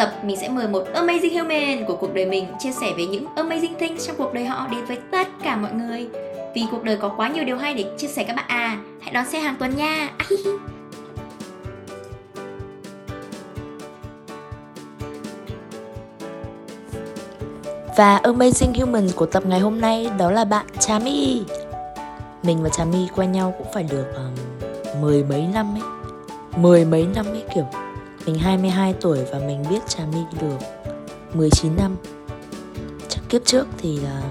tập mình sẽ mời một amazing human của cuộc đời mình chia sẻ về những amazing things trong cuộc đời họ đến với tất cả mọi người. Vì cuộc đời có quá nhiều điều hay để chia sẻ các bạn à. Hãy đón xem hàng tuần nha. Ah, và Amazing Human của tập ngày hôm nay đó là bạn Chami Mình và Chami quen nhau cũng phải được um, mười mấy năm ấy Mười mấy năm ấy kiểu mình 22 tuổi và mình biết trà my được 19 năm. Chắc kiếp trước thì là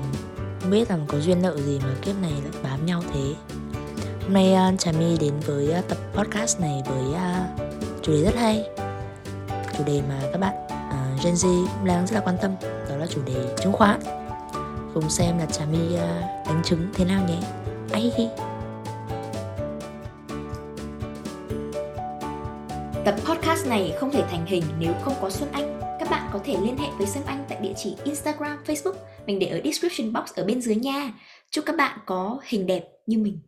không biết rằng có duyên nợ gì mà kiếp này lại bám nhau thế. Hôm nay uh, my đến với uh, tập podcast này với uh, chủ đề rất hay. Chủ đề mà các bạn uh, Gen Z cũng đang rất là quan tâm Đó là chủ đề chứng khoán. Cùng xem là Chami uh, đánh trứng thế nào nhé. Ai hi Tập podcast này không thể thành hình nếu không có Xuân Anh. Các bạn có thể liên hệ với Xuân Anh tại địa chỉ Instagram, Facebook. Mình để ở description box ở bên dưới nha. Chúc các bạn có hình đẹp như mình.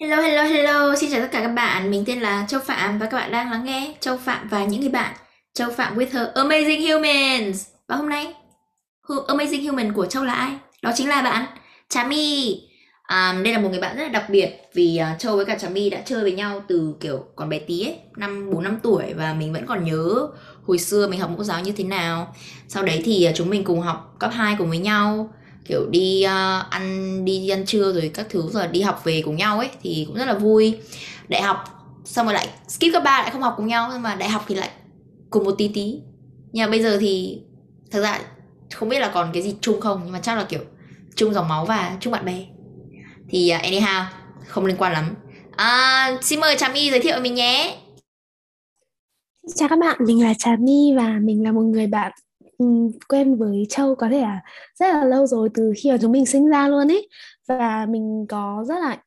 Hello, hello, hello. Xin chào tất cả các bạn. Mình tên là Châu Phạm và các bạn đang lắng nghe Châu Phạm và những người bạn. Châu Phạm with her amazing humans. Và hôm nay, amazing human của Châu là ai? Đó chính là bạn Chami. à, đây là một người bạn rất là đặc biệt vì uh, Châu với cả Chami đã chơi với nhau từ kiểu còn bé tí ấy, năm bốn năm tuổi và mình vẫn còn nhớ hồi xưa mình học mẫu giáo như thế nào. Sau đấy thì uh, chúng mình cùng học cấp 2 cùng với nhau kiểu đi uh, ăn đi ăn trưa rồi các thứ rồi đi học về cùng nhau ấy thì cũng rất là vui đại học xong rồi lại skip cấp ba lại không học cùng nhau nhưng mà đại học thì lại cùng một tí tí nhưng mà bây giờ thì thật ra không biết là còn cái gì chung không nhưng mà chắc là kiểu chung dòng máu và chung bạn bè. Thì uh, anyhow không liên quan lắm. À, xin mời Trà My giới thiệu mình nhé. Chào các bạn mình là Trà My và mình là một người bạn quen với Châu có thể là rất là lâu rồi từ khi mà chúng mình sinh ra luôn ấy. Và mình có rất là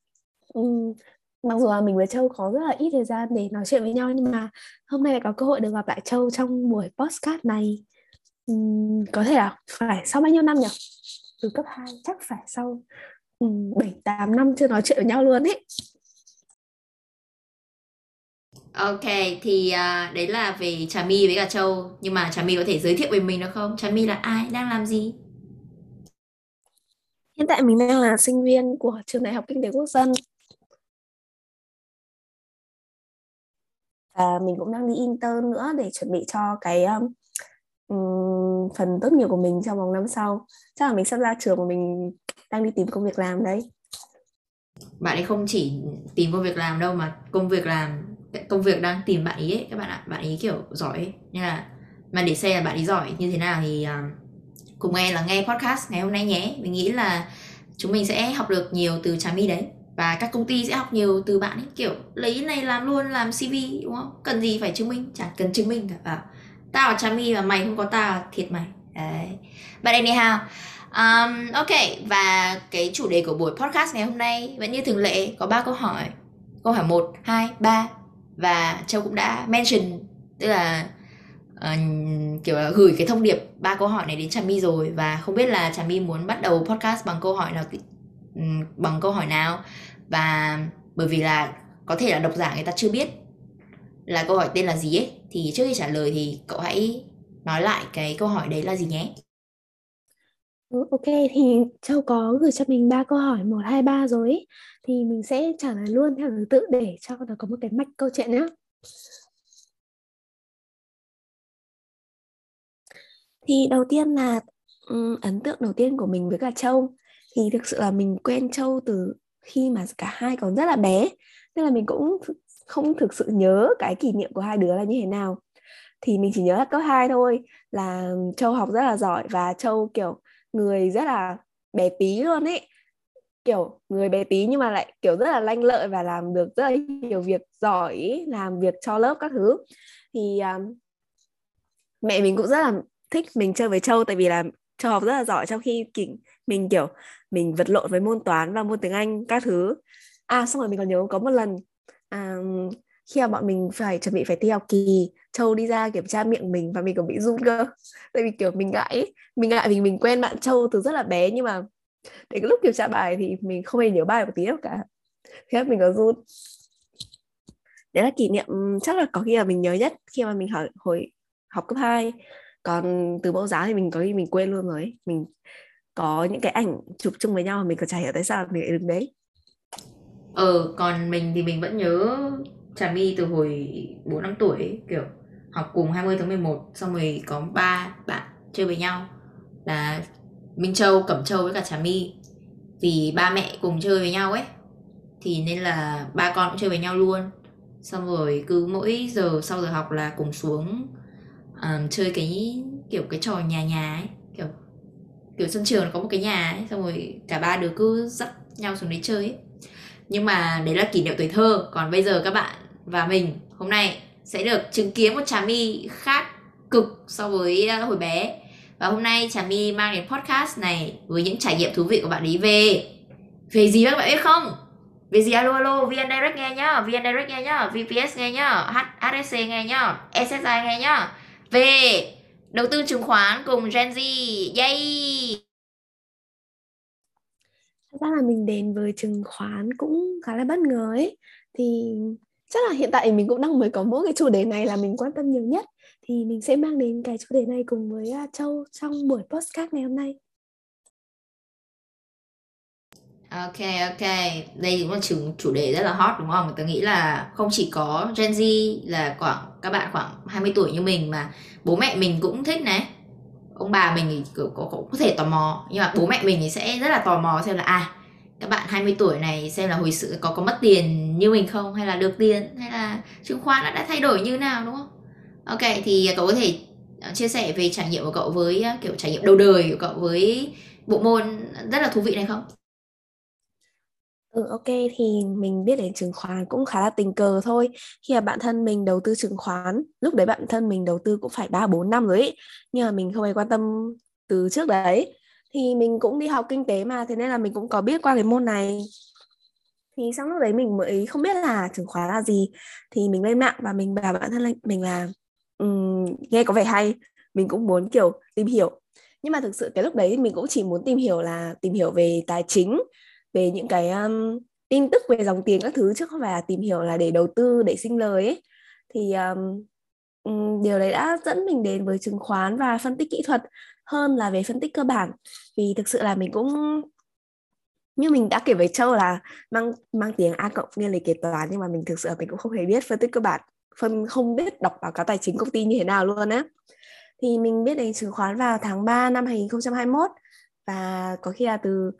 um, mặc dù là mình với Châu có rất là ít thời gian để nói chuyện với nhau nhưng mà hôm nay lại có cơ hội được gặp lại Châu trong buổi podcast này. Um, có thể là phải sau bao nhiêu năm nhỉ? Từ cấp 2 chắc phải sau bảy um, tám năm chưa nói chuyện với nhau luôn ấy Ok, thì uh, đấy là về Trà My với cả Châu Nhưng mà Trà My có thể giới thiệu về mình được không? Trà My là ai? Đang làm gì? Hiện tại mình đang là sinh viên của trường Đại học Kinh tế Quốc dân Và mình cũng đang đi intern nữa để chuẩn bị cho cái um, phần tốt nghiệp của mình trong vòng năm sau. Chắc là mình sắp ra trường và mình đang đi tìm công việc làm đấy. Bạn ấy không chỉ tìm công việc làm đâu mà công việc làm công việc đang tìm bạn ấy, ấy các bạn ạ. Bạn ấy kiểu giỏi ấy. nên là mà để xem là bạn ấy giỏi như thế nào thì uh, cùng nghe là nghe podcast ngày hôm nay nhé. Mình nghĩ là chúng mình sẽ học được nhiều từ trà my đấy. Và các công ty sẽ học nhiều từ bạn ấy. Kiểu lấy này làm luôn làm cv đúng không? Cần gì phải chứng minh? Chẳng cần chứng minh cả. Bảo tao là trà my và mày không có tao thiệt mày. Đấy. But anyhow um, ok và cái chủ đề của buổi podcast ngày hôm nay vẫn như thường lệ có ba câu hỏi. Câu hỏi một hai ba. Và châu cũng đã mention tức là uh, kiểu là gửi cái thông điệp ba câu hỏi này đến trà my rồi. Và không biết là trà my muốn bắt đầu podcast bằng câu hỏi nào ừ, bằng câu hỏi nào? Và bởi vì là có thể là độc giả người ta chưa biết là câu hỏi tên là gì ấy? Thì trước khi trả lời thì cậu hãy nói lại cái câu hỏi đấy là gì nhé. Ừ, ok thì Châu có gửi cho mình ba câu hỏi một hai ba rồi ấy. Thì mình sẽ trả lời luôn theo thứ tự để cho nó có một cái mạch câu chuyện nhé thì đầu tiên là um, ấn tượng đầu tiên của mình với cả Châu. Thì thực sự là mình quen Châu từ khi mà cả hai còn rất là bé. Nên là mình cũng không thực sự nhớ cái kỷ niệm của hai đứa là như thế nào. Thì mình chỉ nhớ là cấp 2 thôi là Châu học rất là giỏi và Châu kiểu người rất là bé tí luôn ấy. Kiểu người bé tí nhưng mà lại kiểu rất là lanh lợi và làm được rất là nhiều việc giỏi làm việc cho lớp các thứ. Thì um, mẹ mình cũng rất là thích mình chơi với châu tại vì là châu học rất là giỏi trong khi mình kiểu mình vật lộn với môn toán và môn tiếng anh các thứ. À xong rồi mình còn nhớ có một lần à, khi mà bọn mình phải chuẩn bị phải thi học kỳ châu đi ra kiểm tra miệng mình và mình còn bị run cơ. Tại vì kiểu mình ngại mình ngại vì mình quen bạn châu từ rất là bé nhưng mà đến cái lúc kiểm tra bài thì mình không hề nhớ bài một tí nào cả. Thế mình có run. Đấy là kỷ niệm chắc là có khi là mình nhớ nhất khi mà mình hỏi hồi học cấp 2 còn từ mẫu giáo thì mình có khi mình quên luôn rồi ấy. mình có những cái ảnh chụp chung với nhau mà mình còn chả hiểu tại sao mình lại đứng đấy ờ còn mình thì mình vẫn nhớ Trà My từ hồi 4 năm tuổi ấy, kiểu học cùng 20 tháng 11 xong rồi có ba bạn chơi với nhau là Minh Châu, Cẩm Châu với cả Trà My vì ba mẹ cùng chơi với nhau ấy thì nên là ba con cũng chơi với nhau luôn xong rồi cứ mỗi giờ sau giờ học là cùng xuống um, chơi cái kiểu cái trò nhà nhà ấy kiểu kiểu sân trường có một cái nhà ấy xong rồi cả ba đứa cứ dắt nhau xuống đấy chơi ấy nhưng mà đấy là kỷ niệm tuổi thơ. Còn bây giờ các bạn và mình, hôm nay sẽ được chứng kiến một trà my khác cực so với ờ, hồi bé. Và hôm nay trà my mang đến podcast này với những trải nghiệm thú vị của bạn ấy về về gì các bạn biết không? Về gì? Alo alo vn direct nghe nhá vn direct nghe nhá vps nghe nhá hsc nghe nhá ssi nghe nhá. Về đầu tư chứng khoán cùng Gen Z. Yay! Ra là mình đến với chứng khoán cũng khá là bất ngờ ấy thì chắc là hiện tại mình cũng đang mới có mỗi cái chủ đề này là mình quan tâm nhiều nhất thì mình sẽ mang đến cái chủ đề này cùng với à, Châu trong buổi podcast ngày hôm nay. Ok ok, đây cũng là chủ, chủ đề rất là hot đúng không? Tôi nghĩ là không chỉ có Gen Z là khoảng các bạn khoảng 20 tuổi như mình mà bố mẹ mình cũng thích này. Ông bà mình thì có, có, có thể tò mò nhưng mà bố mẹ mình thì sẽ rất là tò mò xem là à các bạn 20 tuổi này xem là hồi sự có có mất tiền như mình không hay là được tiền hay là chứng khoán đã, đã thay đổi như nào đúng không? Ok thì cậu có thể ờ, chia sẻ về trải nghiệm của cậu với kiểu trải nghiệm đầu đời của cậu với bộ môn rất là thú vị này không? Ừ ok thì mình biết đến chứng khoán cũng khá là tình cờ thôi. Khi mà bạn thân mình đầu tư chứng khoán Lúc đấy bạn thân mình đầu tư cũng phải 3-4 năm rồi ý Nhưng mà mình không hề quan tâm từ trước đấy. Thì mình cũng đi học kinh tế mà Thế nên là mình cũng có biết qua cái môn này. Thì xong lúc đấy mình mới không biết là chứng khoán là gì. Thì mình lên mạng và mình bảo bạn thân mình là um, Nghe có vẻ hay. Mình cũng muốn kiểu tìm hiểu. Nhưng mà thực sự cái lúc đấy mình cũng chỉ muốn tìm hiểu là Tìm hiểu về tài chính về những cái um, tin tức về dòng tiền các thứ chứ không phải là tìm hiểu là để đầu tư để sinh lời ấy. Thì um, điều đấy đã dẫn mình đến với chứng khoán và phân tích kỹ thuật hơn là về phân tích cơ bản. Vì thực sự là mình cũng như mình đã kể với Châu là mang mang tiếng A cộng nghiên lý kế toán nhưng mà mình thực sự mình cũng không hề biết phân tích cơ bản phân không biết đọc báo cáo tài chính công ty như thế nào luôn á. Thì mình biết đến chứng khoán vào tháng 3 năm 2021 và có khi là từ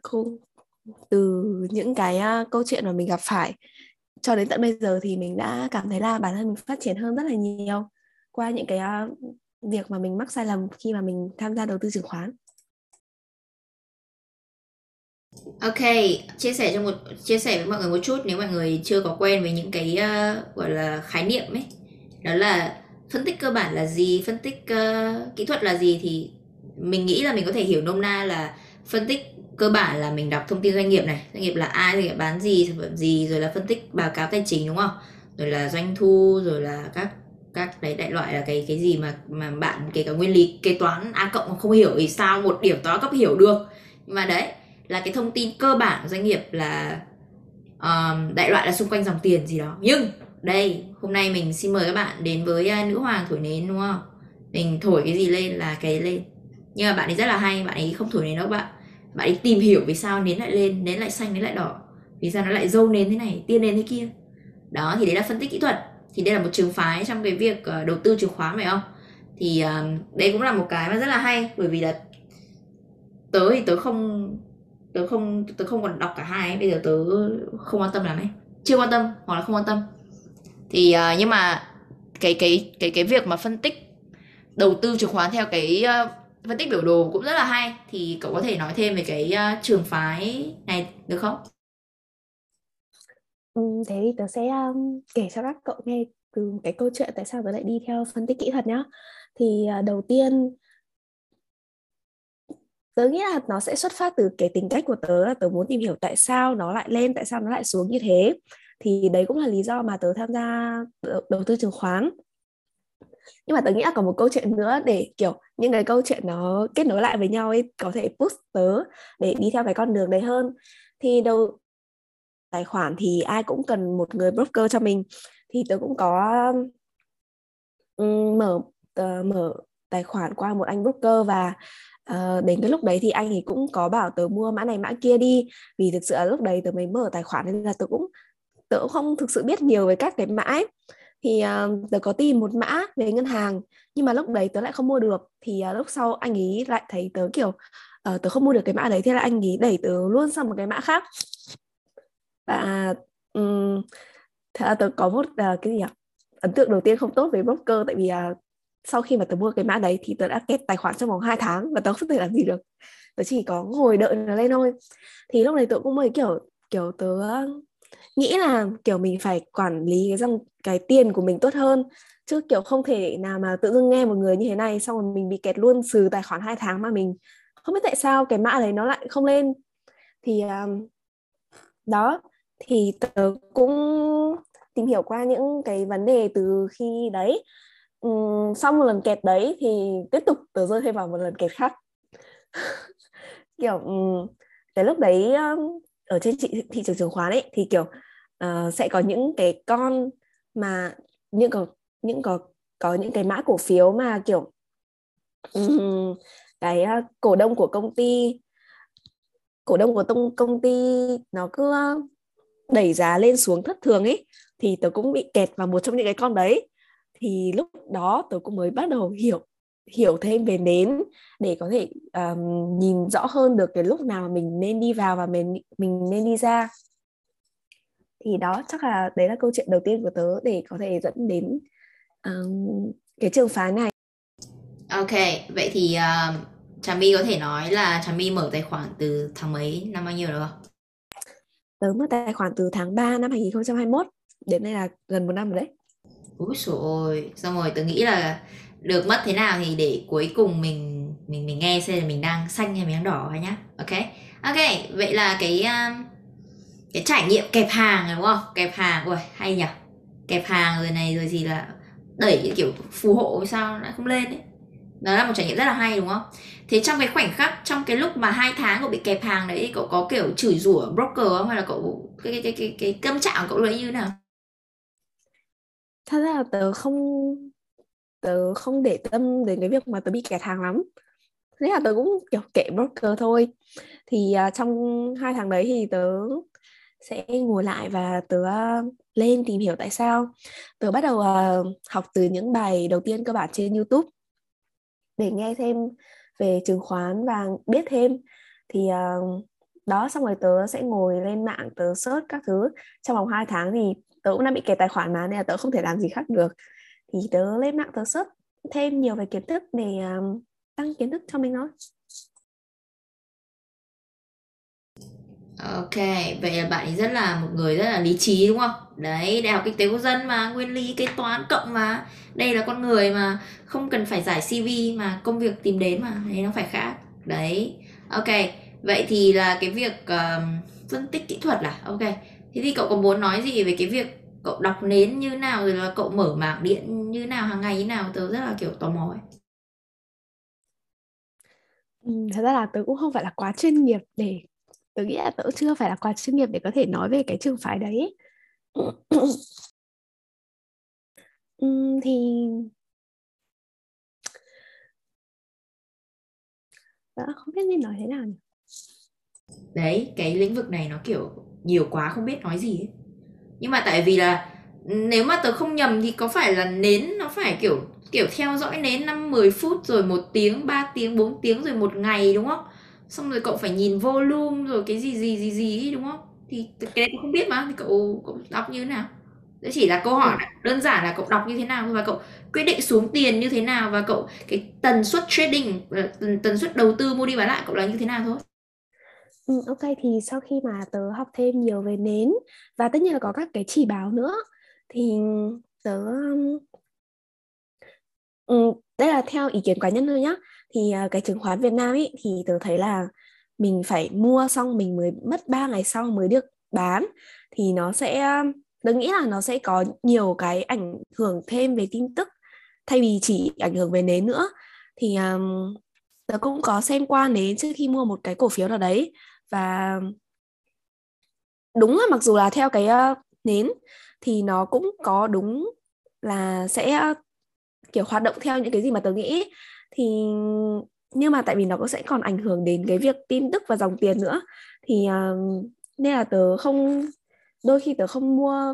từ những cái uh, câu chuyện mà mình gặp phải cho đến tận bây giờ thì mình đã cảm thấy là bản thân mình phát triển hơn rất là nhiều qua những cái uh, việc mà mình mắc sai lầm khi mà mình tham gia đầu tư chứng khoán. Ok, chia sẻ cho một chia sẻ với mọi người một chút nếu mọi người chưa có quen với những cái uh, gọi là khái niệm ấy. Đó là phân tích cơ bản là gì, phân tích uh, kỹ thuật là gì thì mình nghĩ là mình có thể hiểu nôm na là phân tích cơ bản là mình đọc thông tin doanh nghiệp này. Doanh nghiệp là ai doanh nghiệp bán gì sản phẩm gì rồi là phân tích báo cáo tài chính đúng không? Rồi là doanh thu rồi là các các đấy đại loại là cái cái gì mà mà bạn kể cả nguyên lý kế toán a cộng không hiểu thì sao một điểm toán cấp hiểu được. Nhưng mà đấy là cái thông tin cơ bản doanh nghiệp là um, đại loại là xung quanh dòng tiền gì đó. Nhưng đây hôm nay mình xin mời các bạn đến với uh, nữ hoàng thổi nến đúng không? Mình thổi cái gì lên là cái lên. Nhưng mà bạn ấy rất là hay bạn ấy không thổi nến đâu bạn bạn ấy tìm hiểu vì sao nến lại lên nến lại xanh nến lại đỏ. Vì sao nó lại dâu nến thế này tiên nến thế kia. Đó thì đấy là phân tích kỹ thuật. Thì đây là một trường phái trong cái việc ờ, đầu tư chứng khoán phải không? Thì uh, đây cũng là một cái mà rất là hay bởi vì là tớ thì tớ không tớ không tớ không còn đọc cả hai ấy. bây giờ tớ không quan tâm lắm ấy. Chưa quan tâm hoặc là không quan tâm. Thì uh, nhưng mà cái cái cái cái việc mà phân tích đầu tư chứng khoán theo cái uh, phân tích biểu đồ cũng rất là hay thì cậu có thể nói thêm về cái uh, trường phái này được không? Ừ, thế thì tớ sẽ um, kể cho các cậu nghe từ cái câu chuyện tại sao tớ lại đi theo phân tích kỹ thuật nhá. Thì uh, đầu tiên tớ nghĩ là nó sẽ xuất phát từ cái tính cách của tớ là tớ muốn tìm hiểu tại sao nó lại lên, tại sao nó lại xuống như thế. Thì đấy cũng là lý do mà tớ tham gia đầu tư chứng khoán nhưng mà tớ nghĩ là còn một câu chuyện nữa để kiểu những cái câu chuyện nó kết nối lại với nhau ấy có thể push tớ để đi theo cái con đường đấy hơn. Thì đầu tài khoản thì ai cũng cần một người broker cho mình. Thì tớ cũng có um, mở uh, mở tài khoản qua một anh broker và uh, đến cái lúc đấy thì anh ấy cũng có bảo tớ mua mã này mã kia đi. Vì thực sự là lúc đấy tớ mới mở tài khoản nên là tớ cũng tớ cũng không thực sự biết nhiều về các cái mã ấy thì uh, tớ có tìm một mã về ngân hàng nhưng mà lúc đấy tớ lại không mua được. Thì uh, lúc sau anh ấy lại thấy tớ kiểu uh, tớ không mua được cái mã đấy thế là anh ấy đẩy tớ luôn sang một cái mã khác. Và um, thế là tớ có một uh, cái gì ạ ấn tượng đầu tiên không tốt với broker tại vì uh, sau khi mà tớ mua cái mã đấy thì tớ đã kẹt tài khoản trong vòng 2 tháng và tớ không thể làm gì được. Tớ chỉ có ngồi đợi nó lên thôi. Thì lúc này tớ cũng mới kiểu kiểu tớ nghĩ là kiểu mình phải quản lý cái dòng cái tiền của mình tốt hơn. Chứ kiểu không thể nào mà tự dưng nghe một người như thế này xong rồi mình bị kẹt luôn từ tài khoản hai tháng mà mình không biết tại sao cái mã đấy nó lại không lên. Thì um, đó thì tớ cũng tìm hiểu qua những cái vấn đề từ khi đấy. Um, sau một lần kẹt đấy thì tiếp tục tớ rơi thêm vào một lần kẹt khác. Kiểu um, cái lúc đấy um, ở trên thị, thị trường chứng khoán ấy thì kiểu uh, sẽ có những cái con mà những có những có có những cái mã cổ phiếu mà kiểu um, cái uh, cổ đông của công ty cổ đông của tông công ty nó cứ đẩy giá lên xuống thất thường ấy thì tớ cũng bị kẹt vào một trong những cái con đấy. Thì lúc đó tớ cũng mới bắt đầu hiểu hiểu thêm về nến để có thể um, nhìn rõ hơn được cái lúc nào mà mình nên đi vào và mình mình nên đi ra thì đó chắc là đấy là câu chuyện đầu tiên của tớ để có thể dẫn đến um, cái trường phái này ok vậy thì uh, Trà My có thể nói là Trà My mở tài khoản từ tháng mấy năm bao nhiêu được không? Tớ mở tài khoản từ tháng 3 năm 2021 đến nay là gần một năm rồi đấy. Úi dồi ôi, xong rồi tớ nghĩ là được mất thế nào thì để cuối cùng mình mình mình nghe xem là mình đang xanh hay mình đang đỏ hay nhá. Ok. Ok, vậy là cái um, cái trải nghiệm kẹp hàng đúng không? Kẹp hàng, ui hay nhỉ. Kẹp hàng rồi này rồi gì là đẩy kiểu phù hộ sao lại không lên ấy. Đó là một trải nghiệm rất là hay đúng không? Thế trong cái khoảnh khắc trong cái lúc mà hai tháng cậu bị kẹp hàng đấy cậu có kiểu chửi rủa broker không hay là cậu cái cái cái cái, cái câm trạng của cậu đấy như thế nào? Thật ra là tớ không tớ không để tâm đến cái việc mà tớ bị kẹt hàng lắm. Thế là tớ cũng kiểu kệ broker thôi. Thì uh, trong hai tháng đấy thì tớ sẽ ngồi lại và tớ uh, lên tìm hiểu tại sao. Tớ bắt đầu uh, học từ những bài đầu tiên cơ bản trên YouTube để nghe thêm về chứng khoán và biết thêm. Thì uh, đó xong rồi tớ sẽ ngồi lên mạng tớ search các thứ. Trong vòng 2 tháng thì tớ cũng đã bị kẹt tài khoản mà nên là tớ không thể làm gì khác được thì tớ lên mạng tớ search thêm nhiều về kiến thức để uh, tăng kiến thức cho mình thôi Ok, vậy là bạn ấy rất là một người rất là lý trí đúng không? Đấy, đại học kinh tế quốc dân mà, nguyên lý kế toán cộng mà. Đây là con người mà không cần phải giải CV mà công việc tìm đến mà, thế nó phải khác. Đấy. Ok, vậy thì là cái việc uh, phân tích kỹ thuật là ok. Thế thì cậu có muốn nói gì về cái việc cậu đọc nến như nào rồi là cậu mở mạng điện như nào hàng ngày như nào tớ rất là kiểu tò mò ấy. Ừ, thật ra là tớ cũng không phải là quá chuyên nghiệp để tớ nghĩ là tớ chưa phải là quá chuyên nghiệp để có thể nói về cái trường phái đấy uhm, thì tớ không biết nên nói thế nào nhỉ đấy cái lĩnh vực này nó kiểu nhiều quá không biết nói gì ấy. Nhưng mà tại vì là nếu mà tớ không nhầm thì có phải là nến nó phải kiểu kiểu theo dõi nến năm 10 phút rồi một tiếng 3 tiếng 4 tiếng rồi một ngày đúng không? Xong rồi cậu phải nhìn volume rồi cái gì gì gì gì đúng không? Thì cái đấy tôi không biết mà thì cậu cậu đọc như thế nào? Đấy chỉ là câu hỏi ừ. đơn giản là cậu đọc như thế nào và cậu quyết định xuống tiền như thế nào và cậu cái tần suất trading tần, tần suất đầu tư mua đi bán lại cậu là như thế nào thôi Ừ, ok thì sau khi mà tớ học thêm nhiều về nến và tất nhiên là có các cái chỉ báo nữa thì tớ ừ, đây là theo ý kiến cá nhân thôi nhá. Thì à, cái chứng khoán Việt Nam ấy thì tớ thấy là mình phải mua xong mình mới mất 3 ngày sau mới được bán. Thì nó sẽ tớ nghĩ là nó sẽ có nhiều cái ảnh hưởng thêm về tin tức thay vì chỉ ảnh hưởng về nến nữa. Thì um, tớ cũng có xem qua nến trước khi mua một cái cổ phiếu nào đấy và đúng là mặc dù là theo cái ờ, nến thì nó cũng có đúng là sẽ ờ, kiểu hoạt động theo những cái gì mà tớ nghĩ thì nhưng mà tại vì nó cũng sẽ còn ảnh hưởng đến cái việc tin tức và dòng tiền nữa. Thì uh, nên là tớ không đôi khi tớ không mua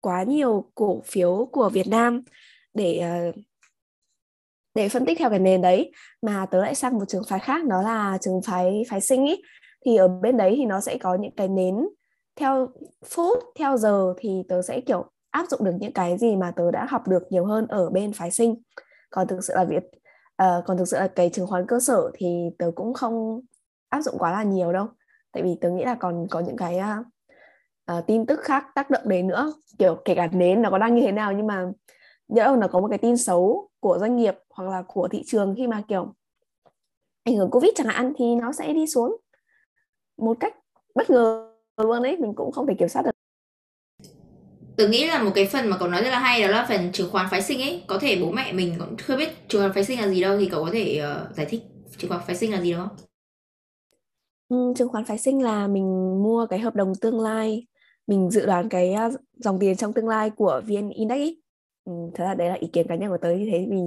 quá nhiều cổ phiếu của Việt Nam để uh, để phân tích theo cái nền đấy. Mà tớ lại sang một trường phái khác đó là trường phái phái sinh ý thì ở bên đấy thì nó sẽ có những cái nến theo phút theo giờ thì tớ sẽ kiểu áp dụng được những cái gì mà tớ đã học được nhiều hơn ở bên phái sinh. Còn thực sự là việc uh, còn thực sự là cái chứng khoán cơ sở thì tớ cũng không áp dụng quá là nhiều đâu. Tại vì tớ nghĩ là còn có những cái uh, uh, tin tức khác tác động đến nữa. Kiểu kể cả nến nó có đang như thế nào nhưng mà nhỡ đâu nó có một cái tin xấu của doanh nghiệp hoặc là của thị trường khi mà kiểu ảnh hưởng covid chẳng hạn thì nó sẽ đi xuống một cách bất ngờ luôn đấy mình cũng không thể kiểm soát được Tớ nghĩ là một cái phần mà cậu nói rất là hay đó là phần chứng khoán phái sinh ấy Có thể bố mẹ mình cũng chưa biết chứng khoán phái sinh là gì đâu Thì cậu có thể uh, giải thích chứng khoán phái sinh là gì đó? Ừ, chứng khoán phái sinh là mình mua cái hợp đồng tương lai mình dự đoán cái dòng tiền trong tương lai của VN Index ấy. Ừ, thật ra đấy là ý kiến cá nhân của tớ như thế vì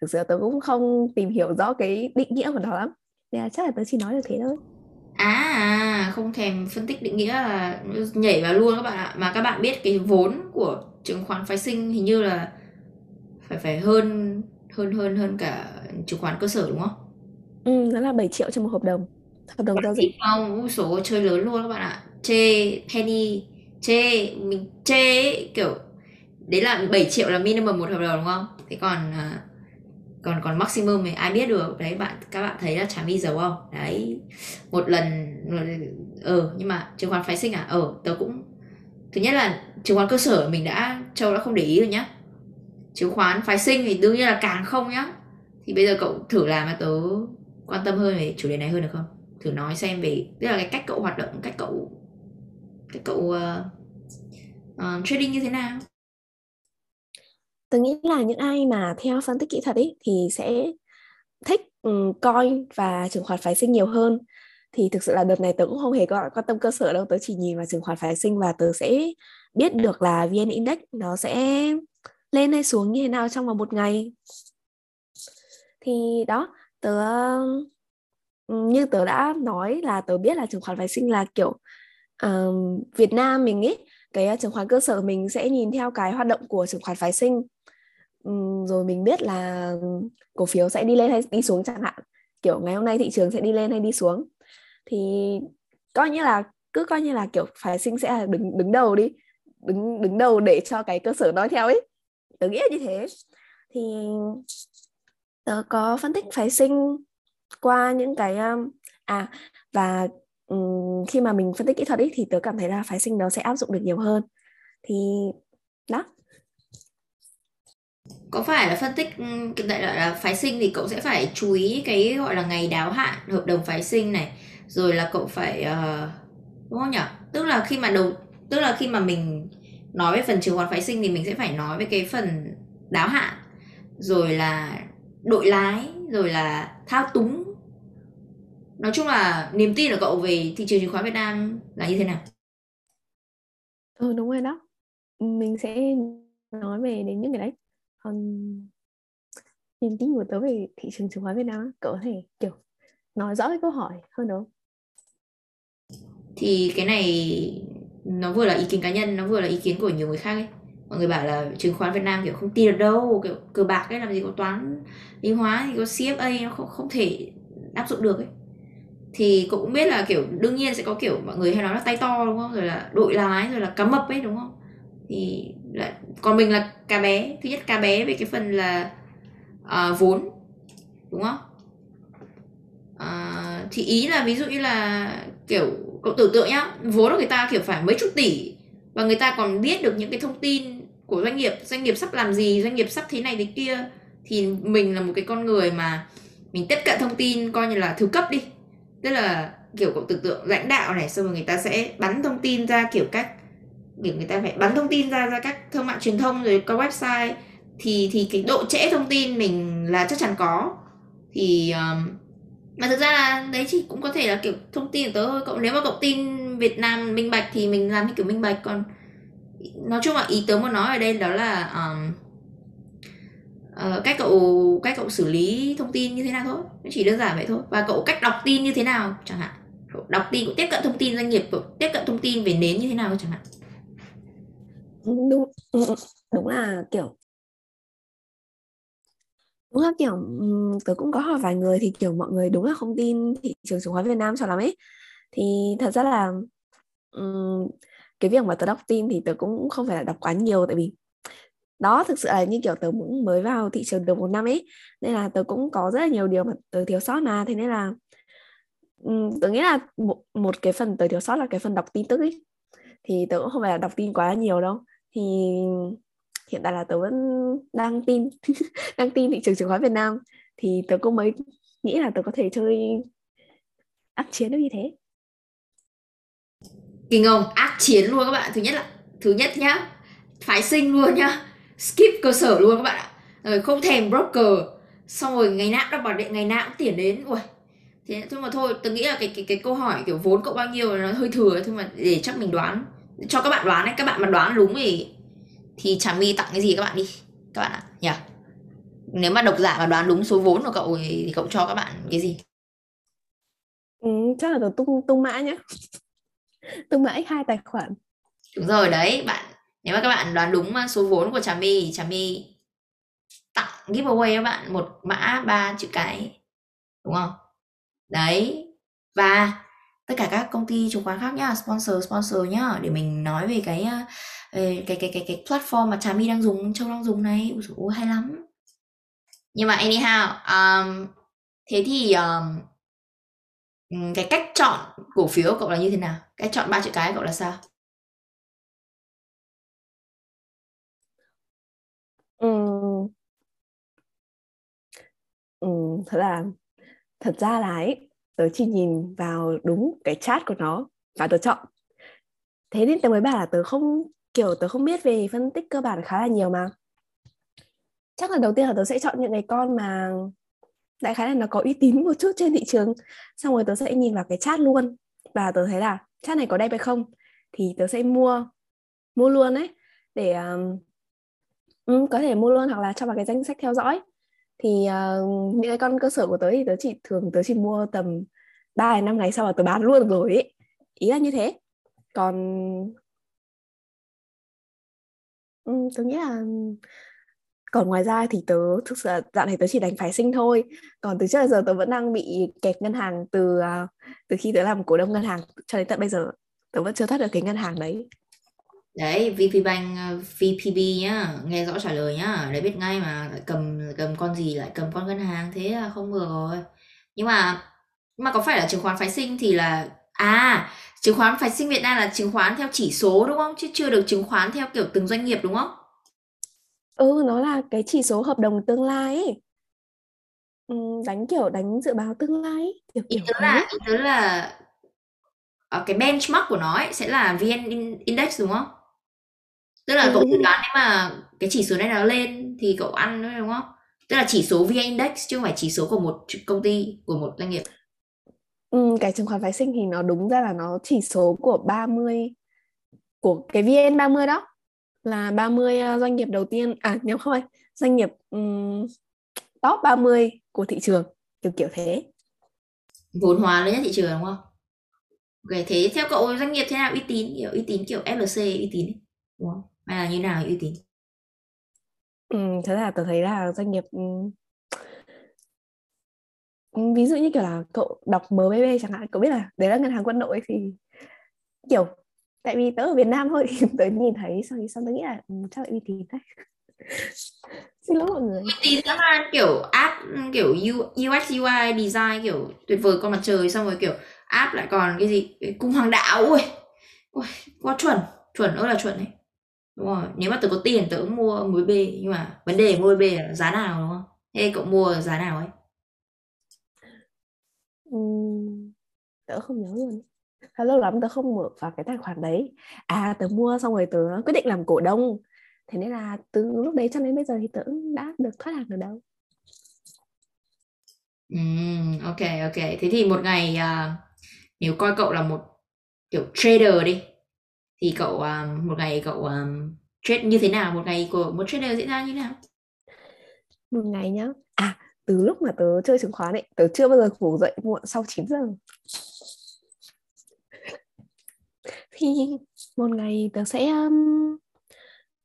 thực sự tớ cũng không tìm hiểu rõ cái định nghĩa của nó lắm nên là chắc là tớ chỉ nói được thế thôi À, không thèm phân tích định nghĩa là nhảy vào luôn các bạn ạ. Mà các bạn biết cái vốn của chứng khoán phái sinh hình như là phải phải hơn hơn hơn hơn cả chứng khoán cơ sở đúng không? Ừ, đó là 7 triệu cho một hợp đồng. Hợp đồng giao dịch. Không, số chơi lớn luôn các bạn ạ. Chê penny, chê mình chê ấy, kiểu đấy là 7 triệu là minimum một hợp đồng đúng không? Thế còn uh, còn còn maximum thì ai biết được. Đấy bạn các bạn thấy là trả mi giàu không? Đấy. Một lần ờ nhưng mà chứng khoán phái sinh à? Ờ tớ cũng thứ nhất là chứng khoán cơ sở mình đã châu đã không để ý rồi nhá. Chứng khoán phái sinh thì đương nhiên là càng không nhá. Thì bây giờ cậu thử làm mà tớ quan tâm hơn về chủ đề này hơn được không? Thử nói xem về tức là cái cách cậu hoạt động cách cậu cách cậu uh, uh, trading như thế nào tôi nghĩ là những ai mà theo phân tích kỹ thuật ấy thì sẽ thích ừ, um, coin và chứng khoán phái sinh nhiều hơn. Thì thực sự là đợt này tớ cũng không hề có quan tâm cơ sở đâu tớ chỉ nhìn vào chứng khoán phái sinh và tớ sẽ biết được là vn index nó sẽ lên hay xuống như thế nào trong vòng một ngày. Thì đó tớ ừ, như tớ đã nói là tớ biết là chứng khoán phái sinh là kiểu um, Việt Nam mình ấy cái ờ, chứng khoán cơ sở mình sẽ nhìn theo cái hoạt động của chứng khoán phái sinh. Ừ, rồi mình biết là cổ phiếu sẽ đi lên hay đi xuống chẳng hạn. Kiểu ngày hôm nay thị trường sẽ đi lên hay đi xuống. Thì coi như là cứ coi như là kiểu phái sinh sẽ là đứng đứng đầu đi. Đứng đứng đầu để cho cái cơ sở nói theo ấy. Tớ nghĩ là như thế. Thì tớ có phân tích phái sinh qua những cái um, à và um, khi mà mình phân tích kỹ thuật ấy thì tớ cảm thấy là phái sinh nó sẽ áp dụng được nhiều hơn. Thì đó có phải là phân tích đại loại là phái sinh thì cậu sẽ phải chú ý cái gọi là ngày đáo hạn hợp đồng phái sinh này rồi là cậu phải uh, đúng không nhỉ? Tức là khi mà đầu tức là khi mà mình nói về phần chứng khoán phái sinh thì mình sẽ phải nói về cái phần đáo hạn rồi là đội lái rồi là thao túng. Nói chung là niềm tin của cậu về thị trường chứng khoán Việt Nam là như thế nào? Ừ đúng rồi đó. Mình sẽ nói về đến những cái đấy um, niềm tin của tớ về thị trường chứng khoán Việt Nam cậu có thể kiểu nói rõ cái câu hỏi hơn không? Thì cái này nó vừa là ý kiến cá nhân nó vừa là ý kiến của nhiều người khác ấy. Mọi người bảo là chứng khoán Việt Nam kiểu không tin được đâu kiểu cờ bạc ấy làm gì có toán lý hóa thì có CFA nó không không thể áp dụng được ấy. Thì cũng biết là kiểu đương nhiên sẽ có kiểu mọi người hay nói là tay to đúng không? Rồi là đội lái rồi là cá mập ấy đúng không? Thì còn mình là cá bé thứ nhất cá bé về cái phần là uh, vốn đúng không? Uh, thì ý là ví dụ như là kiểu cậu tưởng tượng nhá vốn của người ta kiểu phải mấy chục tỷ và người ta còn biết được những cái thông tin của doanh nghiệp doanh nghiệp sắp làm gì doanh nghiệp sắp thế này thế kia thì mình là một cái con người mà mình tiếp cận thông tin coi như là thứ cấp đi. Tức là kiểu cậu tưởng tượng lãnh đạo này xong rồi người ta sẽ bắn thông tin ra kiểu cách kiểu người ta phải bắn thông tin ra ra các thương mại truyền thông rồi có website. Thì thì cái độ trễ thông tin mình là chắc chắn có. Thì um, mà thực ra là đấy chỉ cũng có thể là kiểu thông tin của tớ thôi. Cậu nếu mà cậu tin Việt Nam minh bạch thì mình làm như kiểu minh bạch. Còn nói chung là ý tớ muốn nói ở đây đó là um, uh, cách cậu cách cậu xử lý thông tin như thế nào thôi. Chỉ đơn giản vậy thôi. Và cậu cách đọc tin như thế nào chẳng hạn. Cậu đọc tin cậu tiếp cận thông tin doanh nghiệp cậu tiếp cận thông tin về nến như thế nào chẳng hạn đúng đúng là kiểu đúng là kiểu tớ cũng có hỏi vài người thì kiểu mọi người đúng là không tin thị trường chứng khoán Việt Nam cho lắm ấy. Thì thật ra là um, cái việc mà tớ đọc tin thì tớ cũng không phải là đọc quá nhiều tại vì đó thực sự là như kiểu tớ cũng mới vào thị trường được một năm ấy nên là tớ cũng có rất là nhiều điều mà tớ thiếu sót mà. Thế nên là um, tớ nghĩ là một, một cái phần tớ thiếu sót là cái phần đọc tin tức ấy. Thì tớ cũng không phải là đọc tin quá nhiều đâu thì hiện tại là tớ vẫn đang tin đang tin thị trường chứng khoán Việt Nam. Thì tớ cũng mới nghĩ là tớ có thể chơi ác chiến được như thế. Kinh không ác chiến luôn các bạn. Thứ nhất là, thứ nhất nhá, phái sinh luôn nhá. Skip cơ sở luôn các bạn ạ. Rồi không thèm broker. Xong rồi ngày nào đọc bảo điện ngày nào cũng tiền đến. Ui, thế thôi mà thôi. Tôi nghĩ là cái cái cái câu hỏi kiểu vốn cậu bao nhiêu nó hơi thừa thôi mà để chắc mình đoán cho các bạn đoán đấy các bạn mà đoán đúng thì thì Trà My tặng cái gì các bạn đi các bạn ạ. Nhỉ nếu mà độc giả mà đoán đúng số vốn của cậu thì cậu cho các bạn cái gì? Ừ, chắc là tung tung mã nhé tung mã hai tài khoản. Đúng rồi đấy bạn nếu mà các bạn đoán đúng số vốn của Trà My thì Trà My tặng giveaway các bạn một mã ba chữ cái. Đúng không? Đấy và tất cả các công ty chứng khoán khác nhá sponsor sponsor nhá để mình nói về cái ờ, cái cái cái cái platform mà Trà My đang dùng Châu đang dùng này. Ui dồi, hay lắm. Nhưng mà anyhow um, thế thì um, cái cách chọn cổ phiếu của cậu là như thế nào? Cách chọn ba chữ cái của cậu là sao? Ừ. Ừ, thật là thật ra là ấy tớ chỉ nhìn vào đúng cái chat của nó và tớ chọn. Thế nên tớ mới bảo là tớ không kiểu tớ không biết về phân tích cơ bản khá là nhiều mà. Chắc là đầu tiên là tớ sẽ chọn những cái con mà đại khái là nó có uy tín một chút trên thị trường. Xong rồi tớ sẽ nhìn vào cái chat luôn và tớ thấy là chat này có đẹp hay không thì tớ sẽ mua mua luôn đấy để um, có thể mua luôn hoặc là cho vào cái danh sách theo dõi thì uh, những cái con cơ sở của tớ thì tớ chỉ thường tớ chỉ mua tầm 3 năm ngày sau là tớ bán luôn rồi ấy. ý là như thế. Còn ừ, tớ nghĩ là còn ngoài ra thì tớ thực sự dạo này tớ chỉ đánh phái sinh thôi. Còn từ trước đến giờ tớ vẫn đang bị kẹt ngân hàng từ uh, từ khi tớ làm cổ đông ngân hàng cho đến tận bây giờ. Tớ vẫn chưa thoát được cái ngân hàng đấy đấy VPBank VPB nhá nghe rõ trả lời nhá để biết ngay mà lại cầm cầm con gì lại cầm con ngân hàng thế là không vừa rồi nhưng mà mà có phải là chứng khoán phái sinh thì là à chứng khoán phái sinh Việt Nam là chứng khoán theo chỉ số đúng không chứ chưa được chứng khoán theo kiểu từng doanh nghiệp đúng không ừ nó là cái chỉ số hợp đồng tương lai ấy. Ừ, đánh kiểu đánh dự báo tương lai ấy. kiểu ý tớ là ý tớ là cái benchmark của nó ấy sẽ là VN Index đúng không tức là ừ. cậu dự đoán nếu mà cái chỉ số này nó lên thì cậu ăn nữa đúng không? Tức là chỉ số VN Index chứ không phải chỉ số của một công ty của một doanh nghiệp. Ừ, cái chứng khoán phái sinh thì nó đúng ra là nó chỉ số của 30 của cái VN 30 đó. Là 30 ờ, doanh nghiệp đầu tiên à nếu không phải doanh nghiệp um, top 30 của thị trường kiểu kiểu thế. Vốn hóa lớn nhất thị trường đúng không? Ok, thế theo cậu doanh nghiệp thế nào? Uy tín kiểu uy tín kiểu FLC uy tín đúng không hay là như nào uy tín? Ừ, thế là tôi thấy là doanh nghiệp um, ví dụ như kiểu là cậu đọc MBB chẳng hạn cậu biết là đấy là ngân hàng quân đội thì kiểu tại vì tớ ở Việt Nam thôi thì tớ nhìn thấy xong thì xong tớ nghĩ là ừ, chắc là uy tín đấy. Xin lỗi mọi người. Uy tín lắm là kiểu app kiểu UX UI design kiểu tuyệt vời con mặt trời xong rồi kiểu app lại còn cái gì? Cung hoàng đạo ui ui quá chuẩn chuẩn ơi là chuẩn đấy đúng rồi nếu mà tớ có tiền tớ cũng mua MB nhưng mà vấn đề mua MB là giá nào đúng không? Thế cậu mua giá nào ấy? Uhm, tớ không nhớ luôn. Khá lâu lắm tớ không mở vào cái tài khoản đấy. À tớ mua xong rồi tớ quyết định làm cổ đông. Thế nên là từ lúc đấy cho đến bây giờ thì tớ cũng đã được thoát hàng được đâu. Ừm, ok ok. Thế thì một ngày à, nếu coi cậu là một kiểu trader đi thì cậu à, một ngày cậu à, trade như thế nào? Một ngày của một trader diễn ra như thế nào? Một ngày nhá. À từ lúc mà tớ chơi chứng khoán ấy tớ chưa bao giờ ngủ dậy muộn sau 9 giờ. Thì một ngày tớ sẽ um,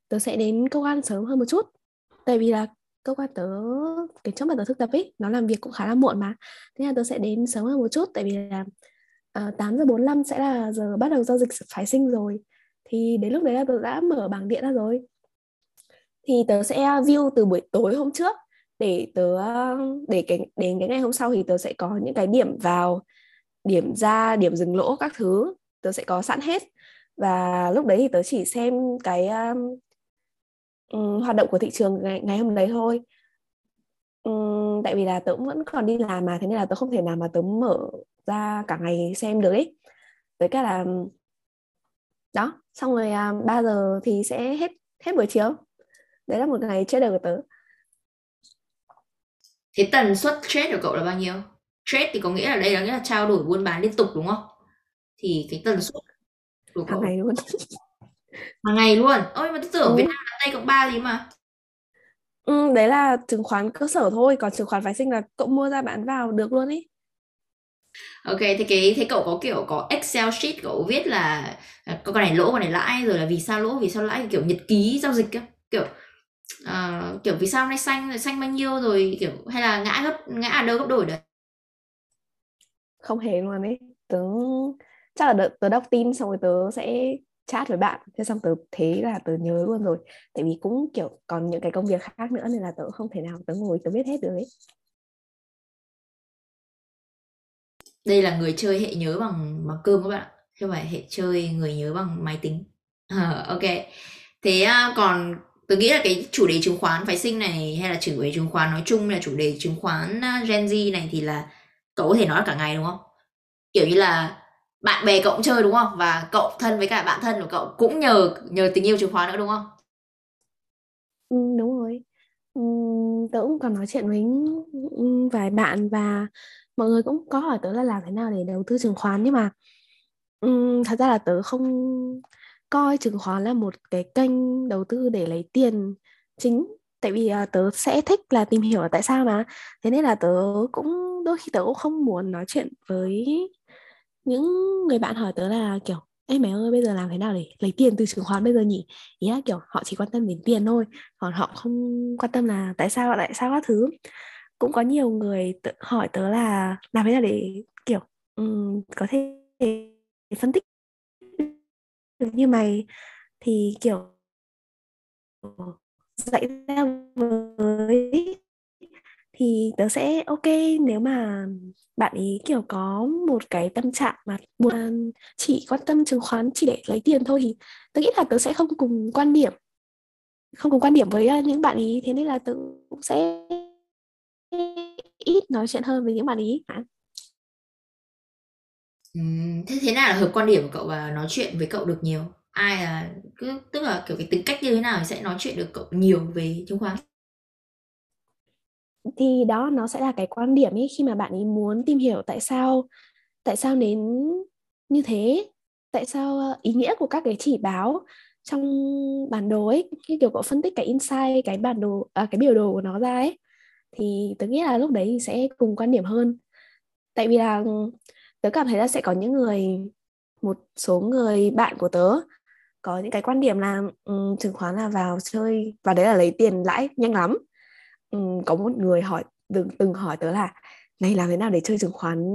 tớ sẽ đến công an sớm hơn một chút. Tại vì là cơ quan tớ cái chỗ mà tớ thực tập ấy nó làm việc cũng khá là muộn mà. Thế là tớ sẽ đến sớm hơn một chút tại vì là ờ, uh, 8 giờ 45 sẽ là giờ bắt đầu giao dịch phái sinh rồi thì đến lúc đấy là tớ đã mở bảng điện ra rồi. Thì tớ sẽ view từ buổi tối hôm trước để tớ để cái đến cái ngày hôm sau thì tớ sẽ có những cái điểm vào điểm ra điểm dừng lỗ các thứ. Tớ sẽ có sẵn hết. Và lúc đấy thì tớ chỉ xem cái um, hoạt động của thị trường ngày, ngày hôm đấy thôi. Um, tại vì là tớ vẫn còn đi làm mà thế nên là tớ không thể nào mà tớ mở ra cả ngày xem được ấy. Với cả là đó xong rồi à, 3 giờ thì sẽ hết hết buổi chiều đấy là một ngày trader của tớ Thế tần suất trade của cậu là bao nhiêu? Trade thì có nghĩa là đây là nghĩa là trao đổi buôn bán liên tục đúng không? Thì cái tần suất của hàng cậu ngày luôn hàng ngày luôn. Ôi mà tôi tưởng Ừ. Việt Nam là Tây cộng 3 gì mà. ừ, đấy là chứng khoán cơ sở thôi còn chứng khoán phái sinh là cậu mua ra bán vào được luôn ý Ok, thế cái thế cậu có kiểu có Excel sheet cậu viết là có con này lỗ con này lãi rồi là vì sao lỗ vì sao lãi kiểu nhật ký giao dịch kiểu uh, kiểu vì sao hôm nay xanh rồi xanh bao nhiêu rồi kiểu hay là ngã gấp ngã à đâu gấp đổi đấy không hề luôn ấy. Tớ chắc là đợt tớ đọc tin xong rồi tớ sẽ chat với bạn. Thế xong tớ thế là tớ nhớ luôn rồi. Tại vì cũng kiểu còn những cái công việc khác nữa nên là tớ không thể nào tớ ngồi tớ biết hết được ấy. Đây là người chơi hệ nhớ bằng bằng cơm các bạn ạ chứ không phải hệ chơi người nhớ bằng máy tính. Ờ, ok. Thế à, còn tôi nghĩ là cái chủ đề chứng khoán phái sinh này hay là chủ đề chứng khoán nói chung là chủ đề chứng khoán à, Gen Z này thì là cậu có thể nói cả ngày đúng không? Kiểu như là bạn bè cậu cũng chơi đúng không? Và cậu thân với cả bạn thân của cậu cũng nhờ nhờ tình yêu chứng khoán nữa đúng không? Ừ, đúng rồi. Ừ, tớ cũng còn nói chuyện với vài bạn và mọi người cũng có hỏi tớ là làm thế nào để đầu tư chứng khoán nhưng mà um, thật ra là tớ không coi chứng khoán là một cái kênh đầu tư để lấy tiền chính. Tại vì uh, tớ sẽ thích là tìm hiểu là tại sao mà. Thế nên là tớ cũng đôi khi tớ cũng không muốn nói chuyện với những người bạn hỏi tớ là kiểu Ê mày ơi bây giờ làm thế nào để lấy tiền từ chứng khoán bây giờ nhỉ? Ý là kiểu họ chỉ quan tâm đến tiền thôi còn họ không quan tâm là tại sao tại sao các thứ cũng có nhiều người tự hỏi tớ là làm thế nào để kiểu um, có thể phân tích được như mày. Thì kiểu dạy ra với thì tớ sẽ ok nếu mà bạn ý kiểu có một cái tâm trạng mà muốn chỉ quan tâm chứng khoán chỉ để lấy tiền thôi thì tớ nghĩ là tớ sẽ không cùng quan điểm không cùng quan điểm với à, những bạn ý. Thế nên là tớ cũng sẽ ít nói chuyện hơn với những bạn ý Ừm, thế thế nào là hợp quan điểm của cậu và nói chuyện với cậu được nhiều? Ai là cứ tức là kiểu cái tính cách như thế nào sẽ nói chuyện được cậu nhiều về chứng khoán thì đó nó sẽ là cái quan điểm ấy khi mà bạn ấy muốn tìm hiểu tại sao tại sao đến như thế tại sao ờ, ý nghĩa của các cái chỉ báo trong bản đồ ấy cái kiểu cậu phân tích cái insight cái bản đồ à, cái biểu đồ của nó ra ấy thì tớ nghĩ là lúc đấy sẽ cùng quan điểm hơn. Tại vì là tớ cảm thấy là sẽ có những người một số người bạn của tớ có những cái quan điểm là um, chứng khoán là vào chơi và đấy là lấy tiền lãi nhanh lắm. Um, có một người hỏi từng từng hỏi tớ là này làm thế nào để chơi chứng khoán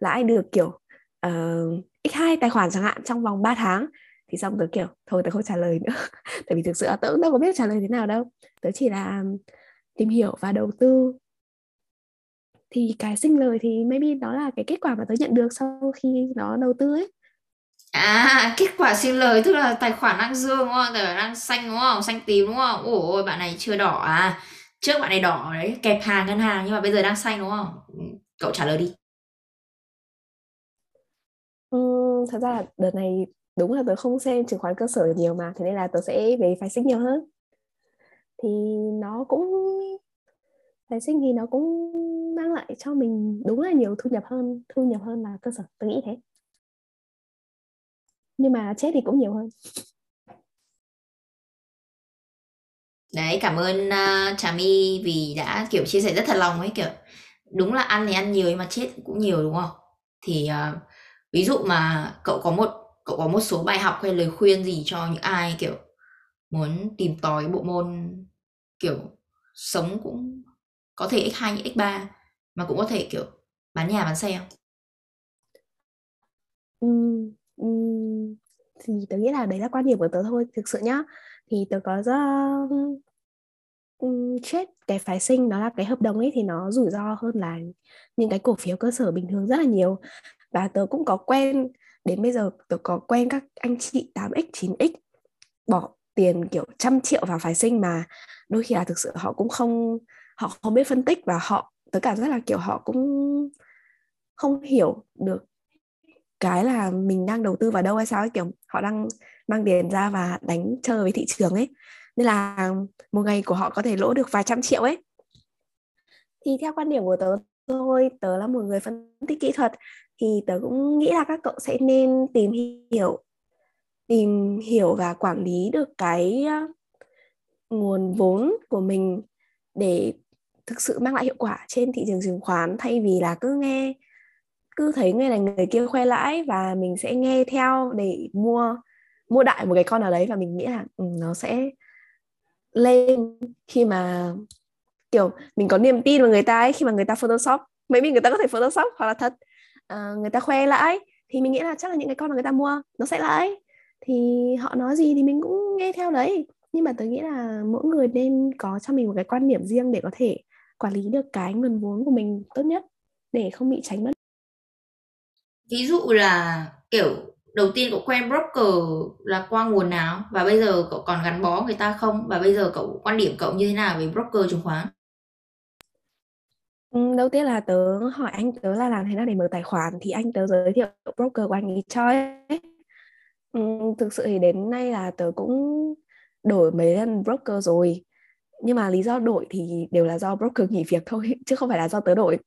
lãi được kiểu ờ, uh, x2 tài khoản chẳng hạn trong vòng 3 tháng? Thì xong tớ kiểu thôi tớ không trả lời nữa. Tại vì thực sự là tớ cũng đâu có biết trả lời thế nào đâu. Tớ chỉ là tìm hiểu và đầu tư. Thì cái sinh lời thì maybe đó là cái kết quả mà tớ nhận được sau khi nó đầu tư ấy. À kết quả sinh lời tức là tài khoản đang dương đúng không? Tài khoản đang xanh đúng không? Xanh tím đúng không? Ôi bạn này chưa đỏ à? Trước bạn này đỏ đấy kẹp hàng ngân hàng nhưng mà bây giờ đang xanh đúng không? Ừ, cậu trả lời đi. Ừ, thật ra là đợt này đúng là tớ không xem chứng khoán cơ sở nhiều mà thế nên là tớ sẽ về phái sinh nhiều hơn thì nó cũng phái sinh thì nó cũng mang lại cho mình đúng là nhiều thu nhập hơn thu nhập hơn là cơ sở tôi nghĩ thế. Nhưng mà chết thì cũng nhiều hơn. Đấy cảm ơn uh, trà my vì đã kiểu chia sẻ rất thật lòng ấy kiểu đúng là ăn thì ăn nhiều nhưng mà chết cũng nhiều đúng không? Thì uh, ví dụ mà cậu có một cậu có một số bài học hay lời khuyên gì cho những ai kiểu muốn tìm tòi bộ môn kiểu sống cũng có thể x2 như x3 mà cũng có thể kiểu bán nhà bán xe không? Ừm, ừm, thì tớ nghĩ là đấy là quan điểm của tớ thôi thực sự nhá thì tớ có rất chết cái phái sinh đó là cái hợp đồng ấy thì nó rủi ro hơn là những cái cổ phiếu cơ sở bình thường rất là nhiều và tớ cũng có quen đến bây giờ tớ có quen các anh chị 8x 9x bỏ tiền kiểu trăm triệu vào phái sinh mà đôi khi là thực sự họ cũng không, họ không biết phân tích và họ tất cảm giác là, kiểu, họ cũng không hiểu được cái là mình đang đầu tư vào đâu hay sao ấy. Kiểu, họ đang mang tiền ra và đánh chơi với thị trường ấy. Nên là một ngày của họ có thể lỗ được vài trăm triệu ấy. Thì theo quan điểm của tớ thôi, tớ là một người phân tích kỹ thuật, thì tớ cũng nghĩ là các cậu sẽ nên tìm hiểu tìm hiểu và quản lý được cái nguồn vốn của mình để thực sự mang lại hiệu quả trên thị trường chứng khoán thay vì là cứ nghe cứ thấy người này người kia khoe lãi và mình sẽ nghe theo để mua mua đại một cái con nào đấy và mình nghĩ là ừ, nó sẽ lên khi mà kiểu mình có niềm tin vào người ta ấy khi mà người ta photoshop. Mấy mình người ta có thể photoshop hoặc là thật à, người ta khoe lãi thì mình nghĩ là chắc là những cái con mà người ta mua nó sẽ lãi. Thì họ nói gì thì mình cũng nghe theo đấy nhưng mà tôi nghĩ là mỗi người nên có cho mình một cái quan điểm riêng để có thể quản lý được cái nguồn vốn của mình tốt nhất để không bị tránh mất. Ví dụ là kiểu đầu tiên cậu quen broker là qua nguồn nào? Và bây giờ cậu còn gắn bó người ta không? Và bây giờ cậu quan điểm cậu như thế nào về broker chứng khoán? Ừ, đầu tiên là tớ hỏi anh tớ là làm thế nào để mở tài khoản thì anh tớ giới thiệu broker của anh ấy cho ấy. Ừ, thực sự thì đến nay là tớ cũng đổi mấy lần broker rồi. Nhưng mà lý do đổi thì đều là do broker nghỉ việc thôi chứ không phải là do tớ đổi.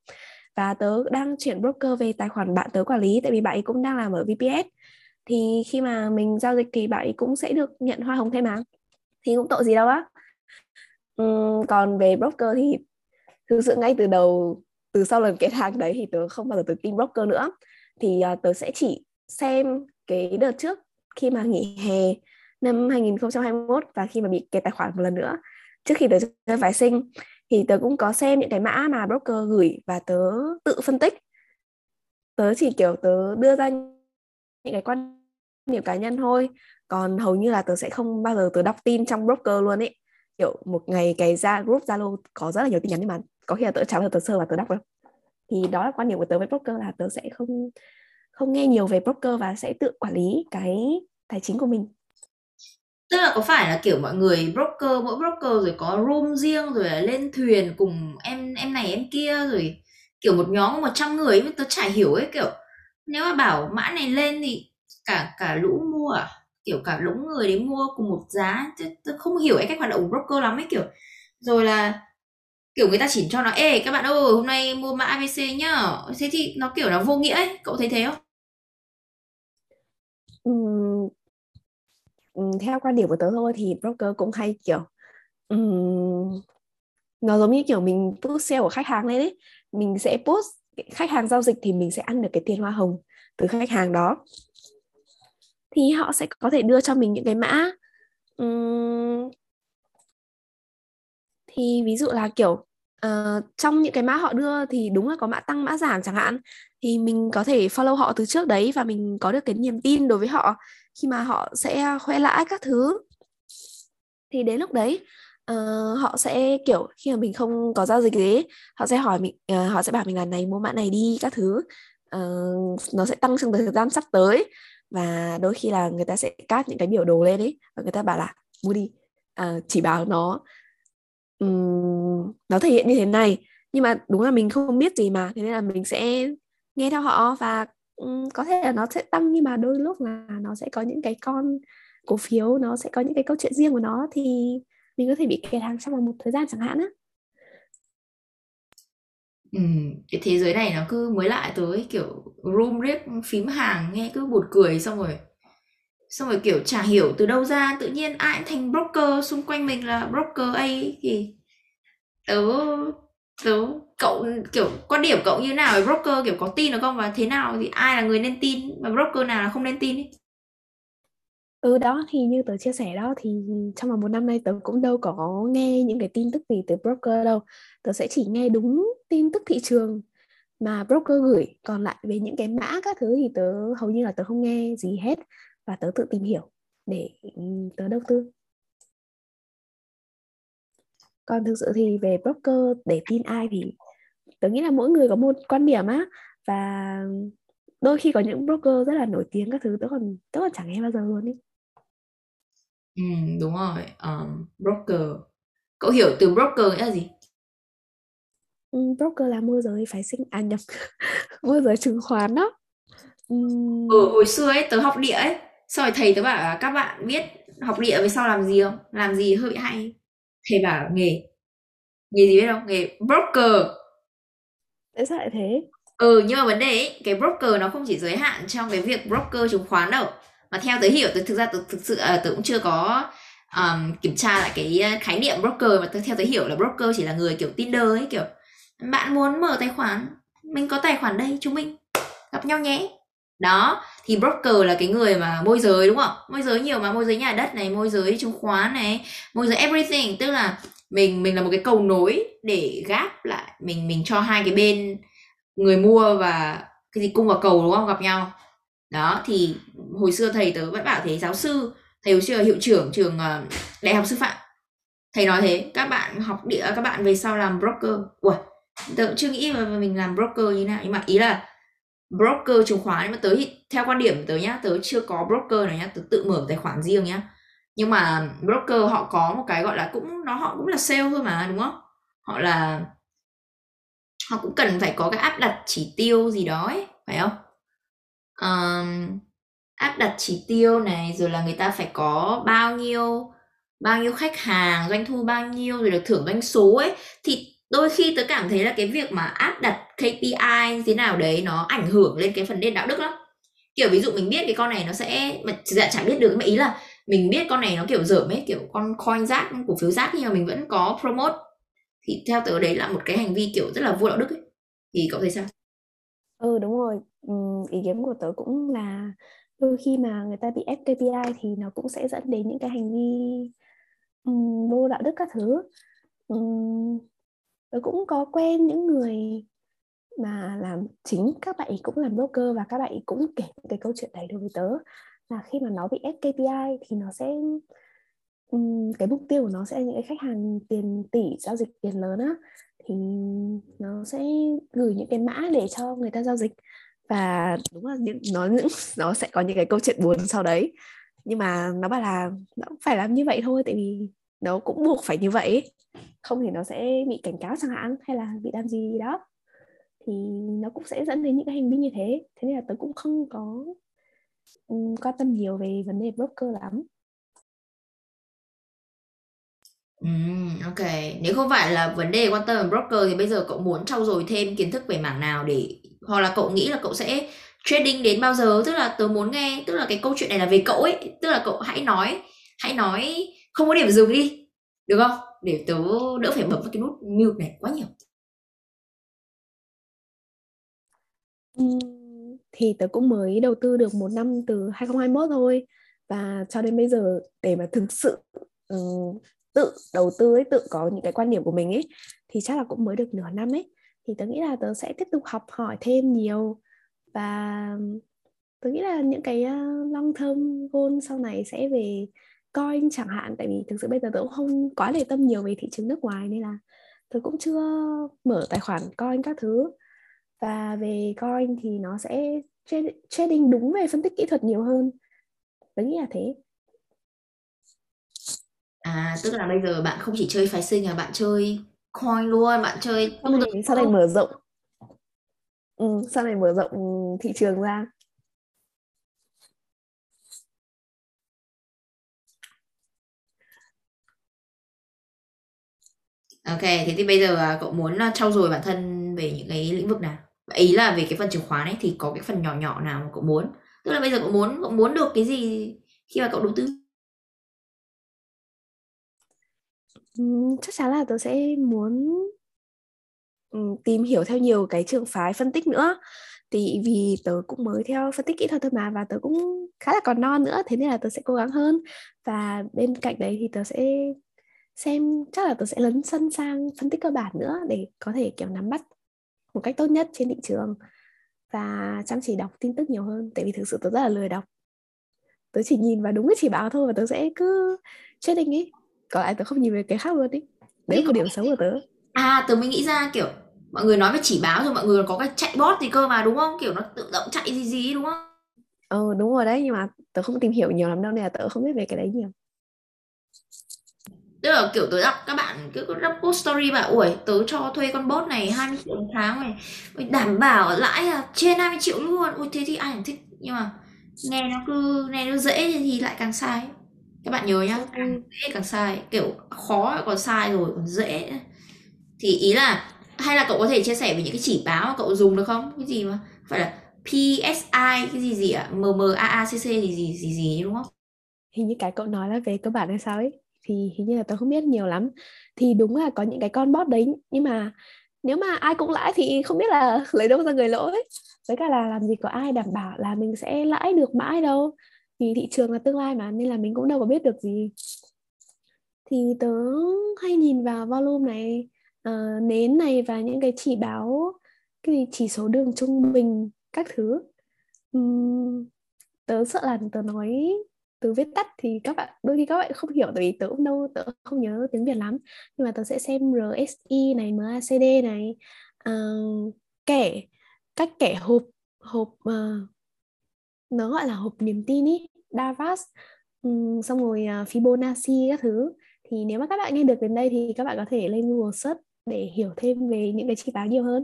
Và tớ đang chuyển broker về tài khoản bạn tớ quản lý tại vì bạn ấy cũng đang làm ở VPS thì khi mà mình giao dịch thì bạn ấy cũng sẽ được nhận hoa hồng thêm mà. Thì cũng tội gì đâu á. Uhm, còn về broker thì thực sự ngay từ đầu từ sau lần kết hàng đấy thì tớ không bao giờ tớ tin broker nữa. Thì uh, tớ sẽ chỉ xem cái đợt trước khi mà nghỉ hè năm 2021 và khi mà bị kẹt tài khoản một lần nữa. Trước khi tớ chơi phái sinh thì tớ cũng có xem những cái mã mà broker gửi và tớ tự phân tích. Tớ chỉ, kiểu, tớ đưa ra những cái quan điểm cá nhân thôi. Còn hầu như là tớ sẽ không bao giờ tớ đọc tin trong broker luôn ấy. Kiểu, một ngày cái ra group, zalo có rất là nhiều tin nhắn nhưng mà có khi là tớ trả lời tớ sơ và tớ đọc đâu. Thì đó là quan điểm của tớ với broker là tớ sẽ không không nghe nhiều về broker và sẽ tự quản lý cái tài chính của mình tức là có phải là kiểu mọi người broker mỗi broker rồi có room riêng rồi là lên thuyền cùng em em này em kia rồi kiểu một nhóm 100 người ấy, tôi chả hiểu ấy kiểu. Nếu mà bảo mã này lên thì cả cả lũ mua à? Kiểu cả lũ người đến mua cùng một giá tôi không hiểu cái cách hoạt động của broker lắm ấy kiểu. Rồi là kiểu người ta chỉ cho nó ê các bạn ơi hôm nay mua mã abc nhá. Thế thì nó kiểu nó vô nghĩa ấy cậu thấy thế không? Theo quan điểm của tớ thôi thì broker cũng hay kiểu um, nó giống như kiểu mình push sale của khách hàng lên ấy. Mình sẽ post khách hàng giao dịch thì mình sẽ ăn được cái tiền hoa hồng từ khách hàng đó. Thì họ sẽ có thể đưa cho mình những cái mã um, thì ví dụ là kiểu uh, trong những cái mã họ đưa thì đúng là có mã tăng mã giảm chẳng hạn. Thì mình có thể follow họ từ trước đấy và mình có được cái niềm tin đối với họ khi mà họ sẽ khoe lãi các thứ. Thì đến lúc đấy uh, họ sẽ kiểu khi mà mình không có giao dịch gì họ sẽ hỏi mình uh, họ sẽ bảo mình là này mua mã này đi các thứ. Uh, nó sẽ tăng trong thời gian sắp tới và đôi khi là người ta sẽ cắt những cái biểu đồ lên ấy và người ta bảo là mua đi. Uh, chỉ bảo nó um, nó thể hiện như thế này. Nhưng mà đúng là mình không biết gì mà thế nên là mình sẽ nghe theo họ và có thể là nó sẽ tăng nhưng mà đôi lúc là nó sẽ có những cái con cổ phiếu nó sẽ có những cái câu chuyện riêng của nó thì mình có thể bị kẹt hàng trong vòng một thời gian chẳng hạn á. Ừ, cái thế giới này nó cứ mới lại tới kiểu room riết phím hàng nghe cứ buồn cười xong rồi xong rồi kiểu chả hiểu từ đâu ra tự nhiên ai cũng thành broker xung quanh mình là broker ấy thì tớ tớ, cậu, kiểu, quan điểm cậu như nào về broker? Kiểu, có tin được không? Và thế nào thì ai là người nên tin và broker nào là không nên tin ấy? ừ đó, thì như tớ chia sẻ đó, thì trong vòng một năm nay tớ cũng đâu có nghe những cái tin tức gì từ broker đâu. Tớ sẽ chỉ nghe đúng tin tức thị trường mà broker gửi. Còn lại về những cái mã các thứ thì tớ, hầu như là tớ không nghe gì hết và tớ tự tìm hiểu để ừ, tớ đầu tư còn thực sự thì về broker để tin ai thì tớ nghĩ là mỗi người có một quan điểm á. Và đôi khi có những broker rất là nổi tiếng các thứ tớ còn tớ còn chẳng nghe bao giờ luôn ý. Ừ đúng rồi. Um, broker. Cậu hiểu từ broker nghĩa là gì? Ừ, broker là môi giới phái sinh à nhập môi giới chứng khoán đó. Ừ, hồi xưa ấy tớ học địa ấy. Sau rồi thầy tớ bảo là các bạn biết học địa về sau làm gì không? Làm gì hơi bị hay thầy bảo nghề nghề gì biết không? Nghề broker. Tại sao lại thế? Ừ nhưng mà vấn đề ấy cái broker nó không chỉ giới hạn trong cái việc broker chứng khoán đâu mà theo tớ hiểu tớ thực ra tớ thực sự à, tớ cũng chưa có um, kiểm tra lại cái à, khái niệm broker mà tớ, theo tớ hiểu là broker chỉ là người kiểu tinder ấy kiểu bạn muốn mở tài khoản mình có tài khoản đây chúng mình gặp nhau nhé đó, thì broker là cái người mà môi giới, đúng không? Môi giới nhiều mà, môi giới nhà đất này, môi giới chứng khoán này, môi giới everything. Tức là mình mình là một cái cầu nối để gáp lại, mình mình cho hai cái bên người mua và cái gì cung và cầu, đúng không? Gặp nhau. Đó, thì hồi xưa thầy tớ vẫn bảo thế, giáo sư, thầy hồi xưa là hiệu trưởng trường ờ, đại học sư phạm. Thầy nói thế, các bạn học địa, các bạn về sau làm broker. Ủa tớ cũng chưa nghĩ mà mình làm broker như nào. Nhưng mà ý là broker chứng khoán nhưng mà tớ thì theo quan điểm tớ nhá tớ chưa có broker nào nhá tớ tự mở tài khoản riêng nhá. Nhưng mà broker họ có một cái gọi là cũng nó họ cũng là sale thôi mà đúng không? Họ là họ cũng cần phải có cái áp đặt chỉ tiêu gì đó ấy phải không? Um, áp đặt chỉ tiêu này rồi là người ta phải có bao nhiêu bao nhiêu khách hàng doanh thu bao nhiêu rồi được thưởng doanh số ấy. Thì đôi khi tớ cảm thấy là cái việc mà áp đặt KPI thế nào đấy nó ảnh hưởng lên cái phần nền đạo đức lắm. Kiểu ví dụ mình biết cái con này nó sẽ mà dạ chẳng biết được mà ý là mình biết con này nó kiểu dởm ấy kiểu con coin rác cổ phiếu rác nhưng mà mình vẫn có promote. Thì theo tớ đấy là một cái hành vi kiểu rất là vô đạo đức ấy. Thì cậu thấy sao? Ừ đúng rồi. Ừ, ý kiến của tớ cũng là đôi khi mà người ta bị ép KPI thì nó cũng sẽ dẫn đến những cái hành vi um, vô đạo đức các thứ. Um, tôi cũng có quen những người mà làm chính các bạn ấy cũng làm broker và các bạn ấy cũng kể cái câu chuyện đấy đối với tớ. Là khi mà nó bị ép KPI thì nó sẽ cái mục tiêu của nó sẽ là những cái khách hàng tiền tỷ, giao dịch tiền lớn á. Thì nó sẽ gửi những cái mã để cho người ta giao dịch. Và đúng là những, nó những, nó sẽ có những cái câu chuyện buồn sau đấy. Nhưng mà nó bảo là nó phải làm như vậy thôi, tại vì nó cũng buộc phải như vậy không thì nó sẽ bị cảnh cáo chẳng hạn hay là bị làm gì đó. Thì nó cũng sẽ dẫn đến những cái hành vi như thế. Thế nên là tớ cũng không có um, quan tâm nhiều về vấn đề broker lắm. Ok. Nếu không phải là vấn đề quan tâm về broker thì bây giờ cậu muốn trau dồi thêm kiến thức về mảng nào để hoặc là cậu nghĩ là cậu sẽ trading đến bao giờ? Tức là tớ muốn nghe, tức là cái câu chuyện này là về cậu ấy, tức là cậu hãy nói, hãy nói không có điểm dừng đi, được không? Để tớ đỡ phải bấm vào cái nút mute này quá nhiều. thì tớ cũng mới đầu tư được một năm từ 2021 thôi và cho đến bây giờ để mà thực sự uh, tự đầu tư ấy tự có những cái quan điểm của mình ấy thì chắc là cũng mới được nửa năm ấy thì tớ nghĩ là tớ sẽ tiếp tục học hỏi thêm nhiều và tớ nghĩ là những cái ờ, long term goal sau này sẽ về coin chẳng hạn tại vì thực sự bây giờ tớ cũng không quá để tâm nhiều về thị trường nước ngoài nên là tớ cũng chưa mở tài khoản coin các thứ. Và về coin thì nó sẽ trading đúng về phân tích kỹ thuật nhiều hơn. Tớ nghĩ là thế. À, tức là bây giờ bạn không chỉ chơi phái sinh mà bạn chơi coin luôn, bạn chơi sau này, sau này mở rộng. Ừ, sau này mở rộng thị trường ra Ok, thế thì bây giờ à, cậu muốn à, trau dồi bản thân về những cái lĩnh vực nào? Ý là về cái phần chứng khoán ấy thì có cái phần nhỏ nhỏ nào mà cậu muốn? Tức là bây giờ cậu muốn cậu muốn được cái gì khi mà cậu đầu tư? Ừ, chắc chắn là tớ sẽ muốn ừ, tìm hiểu theo nhiều cái trường phái phân tích nữa thì vì tớ cũng mới theo phân tích kỹ thuật thôi mà và tớ cũng khá là còn non nữa thế nên là tớ sẽ cố gắng hơn và bên cạnh đấy thì tớ sẽ xem chắc là tớ sẽ lấn sân sang phân tích cơ bản nữa để có thể kiểu nắm bắt một cách tốt nhất trên thị trường và chăm chỉ đọc tin tức nhiều hơn. Tại vì thực sự tớ rất là lười đọc. Tớ chỉ nhìn vào đúng cái chỉ báo thôi và tớ sẽ cứ trading ý còn lại tớ không nhìn về cái khác luôn ý đấy là một điểm xấu của tớ. À, tớ mới nghĩ ra kiểu mọi người nói về chỉ báo rồi mọi người có cái chạy bot gì cơ mà đúng không? Kiểu nó tự động chạy gì gì đúng không? ờ đúng rồi đấy nhưng mà tớ không tìm hiểu nhiều lắm đâu nên là tớ không biết về cái đấy nhiều Tức là kiểu tớ đọc các bạn cứ đọc post story bảo ui tớ cho thuê con bot này 20 triệu một tháng này. Đảm bảo lãi là trên 20 triệu luôn. Ui thế thì ai chẳng thích nhưng mà nghe nó cứ nghe nó dễ thì lại càng sai. Các bạn nhớ nhá càng Ừ. dễ càng sai. Kiểu khó còn sai rồi còn dễ. Thì ý là hay là cậu có thể chia sẻ về những cái chỉ báo mà cậu dùng được không? Cái gì mà phải là PSI cái gì gì ạ? MMAACC gì gì gì gì đúng không? Hình như cái cậu nói là về cơ bản hay sao ấy thì hình như là tớ không biết nhiều lắm. Thì đúng là có những cái con bot đấy nhưng mà nếu mà ai cũng lãi thì không biết là lấy đâu ra người lỗi với cả là làm gì có ai đảm bảo là mình sẽ lãi được mãi đâu. Vì thị trường là tương lai mà nên là mình cũng đâu có biết được gì. Thì tớ hay nhìn vào volume này uh, nến này và những cái chỉ báo cái gì chỉ số đường trung bình các thứ. Um, tớ sợ là tớ nói từ viết tắt thì các bạn đôi khi các bạn không hiểu tại vì tớ cũng đâu tớ không nhớ tiếng Việt lắm. Nhưng mà tớ sẽ xem RSI này MACD này uh, kẻ cách kẻ hộp hộp uh, nó gọi là hộp niềm tin ý Davos um, ừ, xong rồi uh, Fibonacci các thứ. Thì nếu mà các bạn nghe được đến đây thì các bạn có thể lên Google search để hiểu thêm về những cái chỉ báo nhiều hơn.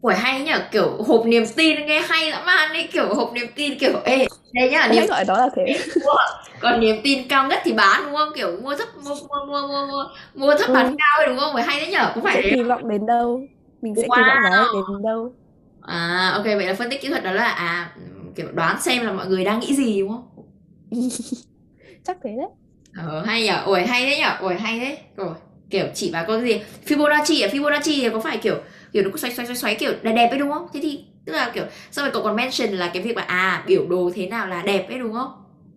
Ủa hay nhở kiểu hộp niềm tin nghe hay dã man ấy kiểu hộp niềm tin kiểu ê đây nhá niềm gọi đó là thế. còn niềm tin cao nhất thì bán đúng không? Kiểu mua thấp mua mua mua mua mua, mua thấp bán Ừ. cao ấy đúng không? Phải hay đấy nhở mình phải đấy kỳ vọng đến đâu? Mình sẽ kỳ vọng lên đến đâu? À ok vậy là phân tích kỹ thuật đó là à kiểu đoán xem là mọi người đang nghĩ gì đúng không? Chắc thế đấy. Ờ hay nhở ủa hay đấy nhở ủa hay đấy. Rồi kiểu chỉ vào có gì? Fibonacci à? Fibonacci thì có phải kiểu kiểu nó cứ xoáy xoáy xoáy xoáy kiểu đẹp đẹp ấy đúng không? Thế thì tức là kiểu xong rồi cậu còn mention là cái việc là à biểu đồ thế nào là đẹp ấy đúng không?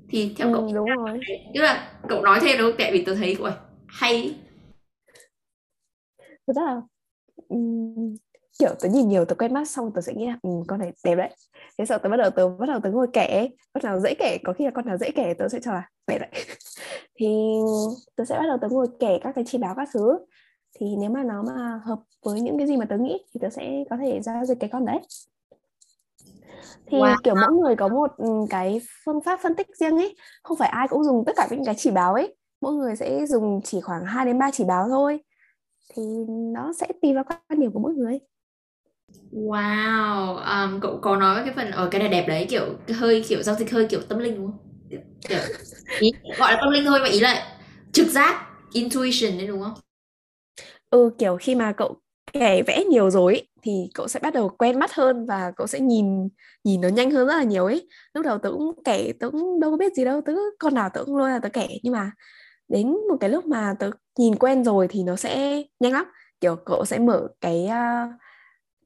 Thì theo ừ, cậu đúng rồi. Tức là cậu nói thêm đúng không? Tại vì tôi thấy ui hay. Thực ra là ừm, kiểu tớ nhìn nhiều tớ quen mắt xong tớ sẽ nghĩ là ừ, con này đẹp đấy. Thế sau tớ bắt đầu tớ bắt đầu tớ ngồi kẻ con nào dễ kẻ có khi là con nào dễ kẻ tớ sẽ cho là đẹp đấy. Thì tớ sẽ bắt đầu tớ ngồi kẻ các cái chỉ báo các thứ thì nếu mà nó mà hợp với những cái gì mà tớ nghĩ thì tớ sẽ có thể giao dịch cái con đấy thì Wow. kiểu mỗi người có một ừ, cái phương pháp phân tích riêng ấy không phải ai cũng dùng tất cả những cái chỉ báo ấy mỗi người sẽ dùng chỉ khoảng 2 đến 3 chỉ báo thôi thì nó sẽ tùy vào quan điểm của mỗi người Wow, um, cậu có nói cái phần ở cái này đẹp đấy kiểu hơi kiểu giao dịch hơi kiểu tâm linh đúng không? Kiểu, ý gọi là tâm linh thôi mà ý là trực giác, intuition đấy đúng không? Ừ kiểu khi mà cậu kẻ vẽ nhiều rồi ấy, thì cậu sẽ bắt đầu quen mắt hơn và cậu sẽ nhìn nhìn nó nhanh hơn rất là nhiều ấy. Lúc đầu tớ cũng kẻ tớ cũng đâu có biết gì đâu tớ con nào tớ cũng luôn là tớ kẻ. Nhưng mà đến một cái lúc mà tớ nhìn quen rồi thì nó sẽ nhanh lắm. Kiểu cậu sẽ mở cái ờ,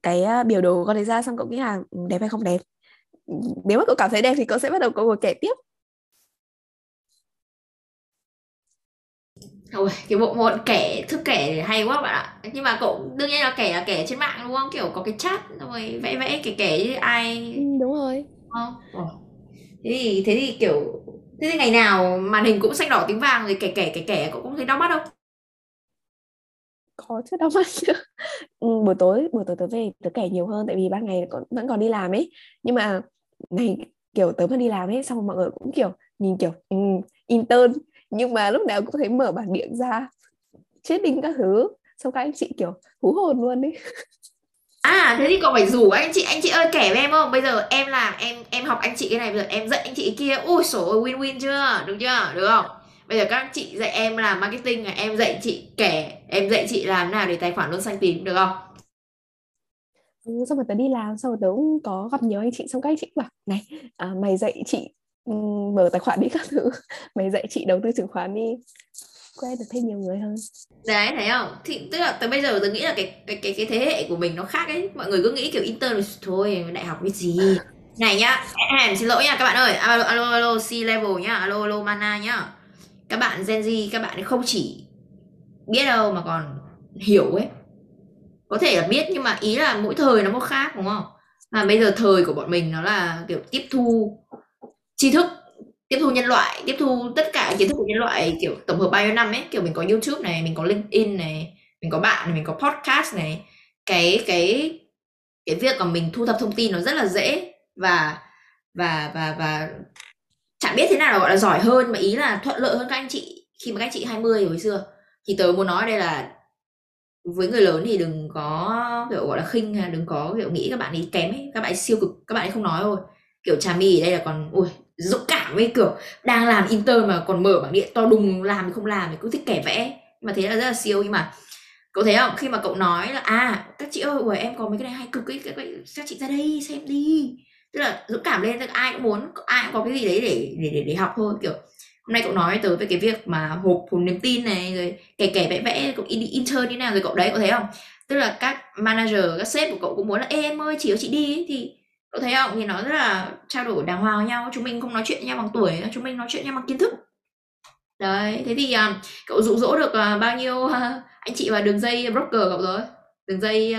cái ờ, biểu đồ của con đấy ra xong cậu nghĩ là ừ, đẹp hay không đẹp? Nếu mà cậu cảm thấy đẹp thì cậu sẽ bắt đầu cậu ngồi kẻ tiếp. Ôi, cái bộ môn kẻ thức kẻ hay quá bạn ạ. Nhưng mà cậu đương nhiên là kẻ là kẻ trên mạng đúng không? Kiểu có cái chat rồi vẽ vẽ kẻ kẻ ai ừ, đúng rồi không? Ồ. Thế thì thế thì kiểu thế thì ngày nào màn hình cũng xanh đỏ tiếng vàng rồi kẻ kẻ kẻ kẻ cậu cũng thấy đau mắt không? có chứ đâu mà chứ ừ, buổi tối buổi tối tớ về tớ kể nhiều hơn tại vì ban ngày còn, vẫn còn đi làm ấy nhưng mà này kiểu tớ mà đi làm ấy xong rồi mọi người cũng kiểu nhìn kiểu ừ, intern nhưng mà lúc nào cũng thấy mở bảng điện ra chết đinh các thứ xong các anh chị kiểu hú hồn luôn ấy À thế thì cậu phải rủ anh chị anh chị ơi kể với em không? Bây giờ em là em em học anh chị cái này bây giờ em dạy anh chị cái kia. Ui sổ win win chưa? Được chưa? Được không? bây giờ các chị dạy em làm marketing em dạy chị kể em dạy chị làm nào để tài khoản luôn xanh tím được không ừ, xong rồi tớ đi làm xong rồi tớ cũng có gặp nhiều anh chị xong các anh chị bảo này à, mày dạy chị mở tài khoản đi các thứ. Mày dạy chị đầu tư chứng khoán đi. Quen được thêm nhiều người hơn. Đấy thấy không? Thì tức là từ bây giờ tôi nghĩ là cái cái cái cái thế hệ của mình nó khác ấy. Mọi người cứ nghĩ kiểu intern thôi đại học biết gì? Này nhá em xin lỗi nha các bạn ơi. Alo alo alo C level nhá. Alo alo mana nhá. Các bạn Gen Z các bạn không chỉ biết đâu mà còn hiểu ấy. Có thể là biết nhưng mà ý là mỗi thời nó một khác đúng không? Mà bây giờ thời của bọn mình nó là kiểu tiếp thu tri thức tiếp thu nhân loại, tiếp thu tất cả kiến thức của nhân loại, kiểu tổng hợp bao nhiêu năm ấy, kiểu mình có youtube này, mình có linkedin này, mình có bạn này, mình có podcast này. Cái cái cái việc mà mình thu thập thông tin nó rất là dễ và và và và chẳng biết thế nào là gọi là giỏi hơn, mà ý là thuận lợi hơn các anh chị khi mà các anh chị 20 hồi xưa. Thì tớ muốn nói đây là với người lớn thì đừng có, kiểu, gọi là khinh đừng có, kiểu, nghĩ các bạn ấy kém ấy, các bạn ấy siêu cực, các bạn ấy không nói thôi. Kiểu trà mì ở đây là còn, ui dũng cảm với kiểu đang làm intern mà còn mở bảng điện to đùng làm thì không làm thì cứ thích kẻ vẽ. Mà thế là rất là siêu. Nhưng mà cậu thấy không? Khi mà cậu nói là à các chị ơi ủa, em có mấy cái này hay cực ấy các, các chị ra đây xem đi. Tức là dũng cảm lên tức ai cũng muốn ai cũng có cái gì đấy để để để, để học thôi kiểu. Hôm nay cậu nói tới về cái việc mà hộp hộp niềm tin này rồi kẻ kẻ vẽ vẽ cậu đi intern như nào rồi cậu đấy cậu thấy không? Tức là các manager các sếp của cậu cũng muốn là Ê, em ơi chỉ cho chị đi ấy, thì cậu thấy không? Thì nó rất là trao đổi đàng hoàng với nhau chúng mình không nói chuyện nhau bằng tuổi chúng mình nói chuyện nhau bằng kiến thức. Đấy thế thì uh, cậu dụ dỗ được uh, bao nhiêu uh, anh chị vào đường dây broker cậu rồi? Đường dây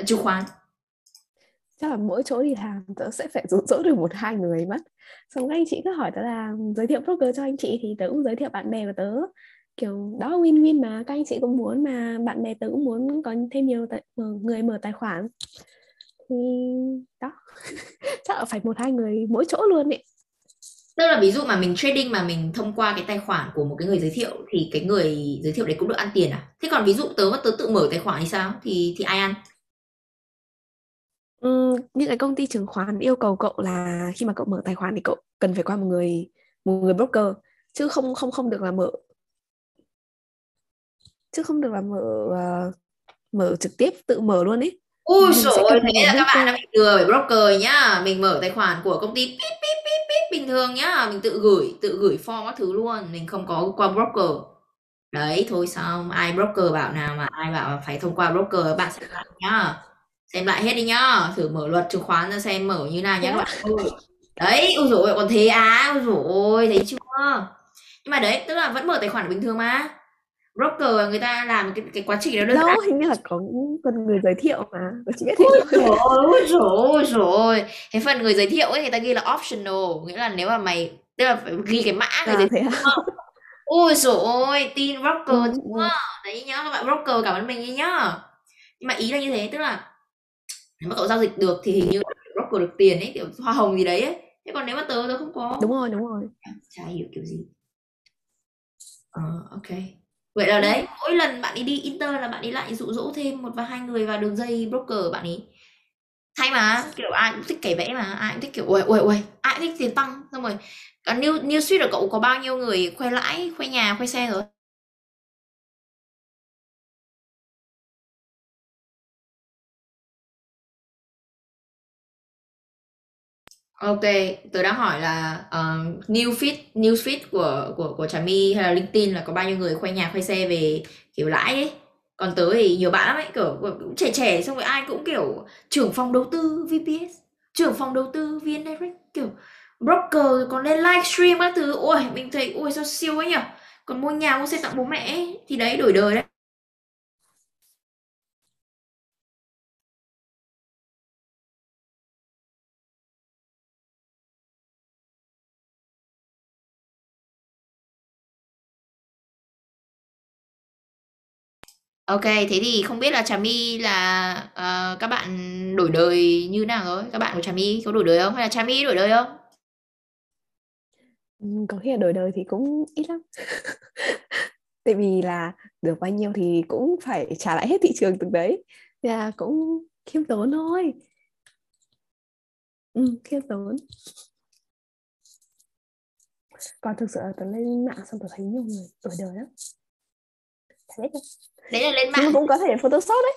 uh, chứng khoán. Chắc là mỗi chỗ đi làm tớ sẽ phải dụ dỗ được một hai người mất. Xong các anh chị cứ hỏi tớ là giới thiệu broker cho anh chị thì tớ cũng giới thiệu bạn bè của tớ. Kiểu đó win win mà các anh chị cũng muốn mà bạn bè tớ cũng muốn có thêm nhiều tài, ờ, người mở tài khoản. Thì đó. chắc là phải một hai người mỗi chỗ luôn ấy. Tức là ví dụ mà mình trading mà mình thông qua cái tài khoản của một cái người giới thiệu thì cái người giới thiệu đấy cũng được ăn tiền à? Thế còn ví dụ tớ mà tớ tự mở tài khoản thì sao? Thì thì ai ăn? Ừ, những cái công ty chứng khoán yêu cầu cậu là khi mà cậu mở tài khoản thì cậu cần phải qua một người một người broker chứ không không không được là mở. Chứ không được là mở uh, mở trực tiếp tự mở luôn ấy Ui dồi thế là các bạn đã bị lừa bởi broker nhá. Mình mở tài khoản của công ty pip pip pip pip bình thường nhá. Mình tự gửi, tự gửi form các thứ luôn. Mình không có qua broker. Đấy thôi xong. Ai broker bảo nào mà ai bảo phải thông qua broker Bạn xem lại nhá. Xem lại hết đi nhá. Thử mở luật chứng khoán ra xem mở như nào nhá các bạn Đấy, ui dồi còn thế á? Ui dồi thấy chưa? Nhưng mà đấy, tức là vẫn mở tài khoản bình thường mà broker người ta làm cái cái quá trình đó đơn giản. hình như là có phần người giới thiệu mà. Chỉ biết thế thôi. Ôi rồi rồi cái phần người giới thiệu ấy người ta ghi là optional nghĩa là nếu mà mày tức là phải ghi cái mã người à, giới thiệu ôi rồi ôi tin broker ừ, ừ. đấy nhá các bạn broker cảm ơn mình nhá. Nhưng mà ý là như thế tức là nếu mà cậu giao dịch được thì hình như broker được tiền ấy kiểu hoa hồng gì đấy ấy. Thế còn nếu mà tớ tớ không có. Đúng rồi đúng rồi. Chả hiểu kiểu gì. Ờ uh, ok vậy là đấy mỗi lần bạn ấy đi inter là bạn ấy lại dụ dỗ thêm một và hai người vào đường dây broker bạn ấy. Hay mà kiểu ai cũng thích kể vẽ mà ai cũng thích kiểu ui ui ui ai cũng thích tiền tăng. Xong rồi còn new new suite của cậu có bao nhiêu người khoe lãi khoe nhà khoe xe rồi Ok, tớ đang hỏi là ờ, uh, new feed new feed của của của Trà My hay là LinkedIn là có bao nhiêu người khoe nhà khoe xe về kiểu lãi ấy. Còn tớ thì nhiều bạn lắm ấy, kiểu cũng trẻ trẻ xong rồi ai cũng kiểu trưởng phòng đầu tư VPS, trưởng phòng đầu tư VN Direct kiểu broker còn lên livestream các thứ. Ôi, mình thấy ôi sao siêu ấy nhỉ. Còn mua nhà mua xe tặng bố mẹ ấy, thì đấy đổi đời đấy. OK, thế thì không biết là Trà My là, uh, các bạn đổi đời như nào rồi? Các bạn của Trà My có đổi đời không? Hay là Trà My đổi đời không? Ừ, có khi là đổi đời thì cũng ít lắm. Tại vì là được bao nhiêu thì cũng phải trả lại hết thị trường từng đấy. Nên là cũng khiêm tốn thôi. Ừ, khiêm tốn. còn thực sự là tớ lên mạng xong tớ thấy nhiều người đổi đời lắm Chả biết đâu đấy là lên nhưng mạng. cũng có thể photoshop đấy.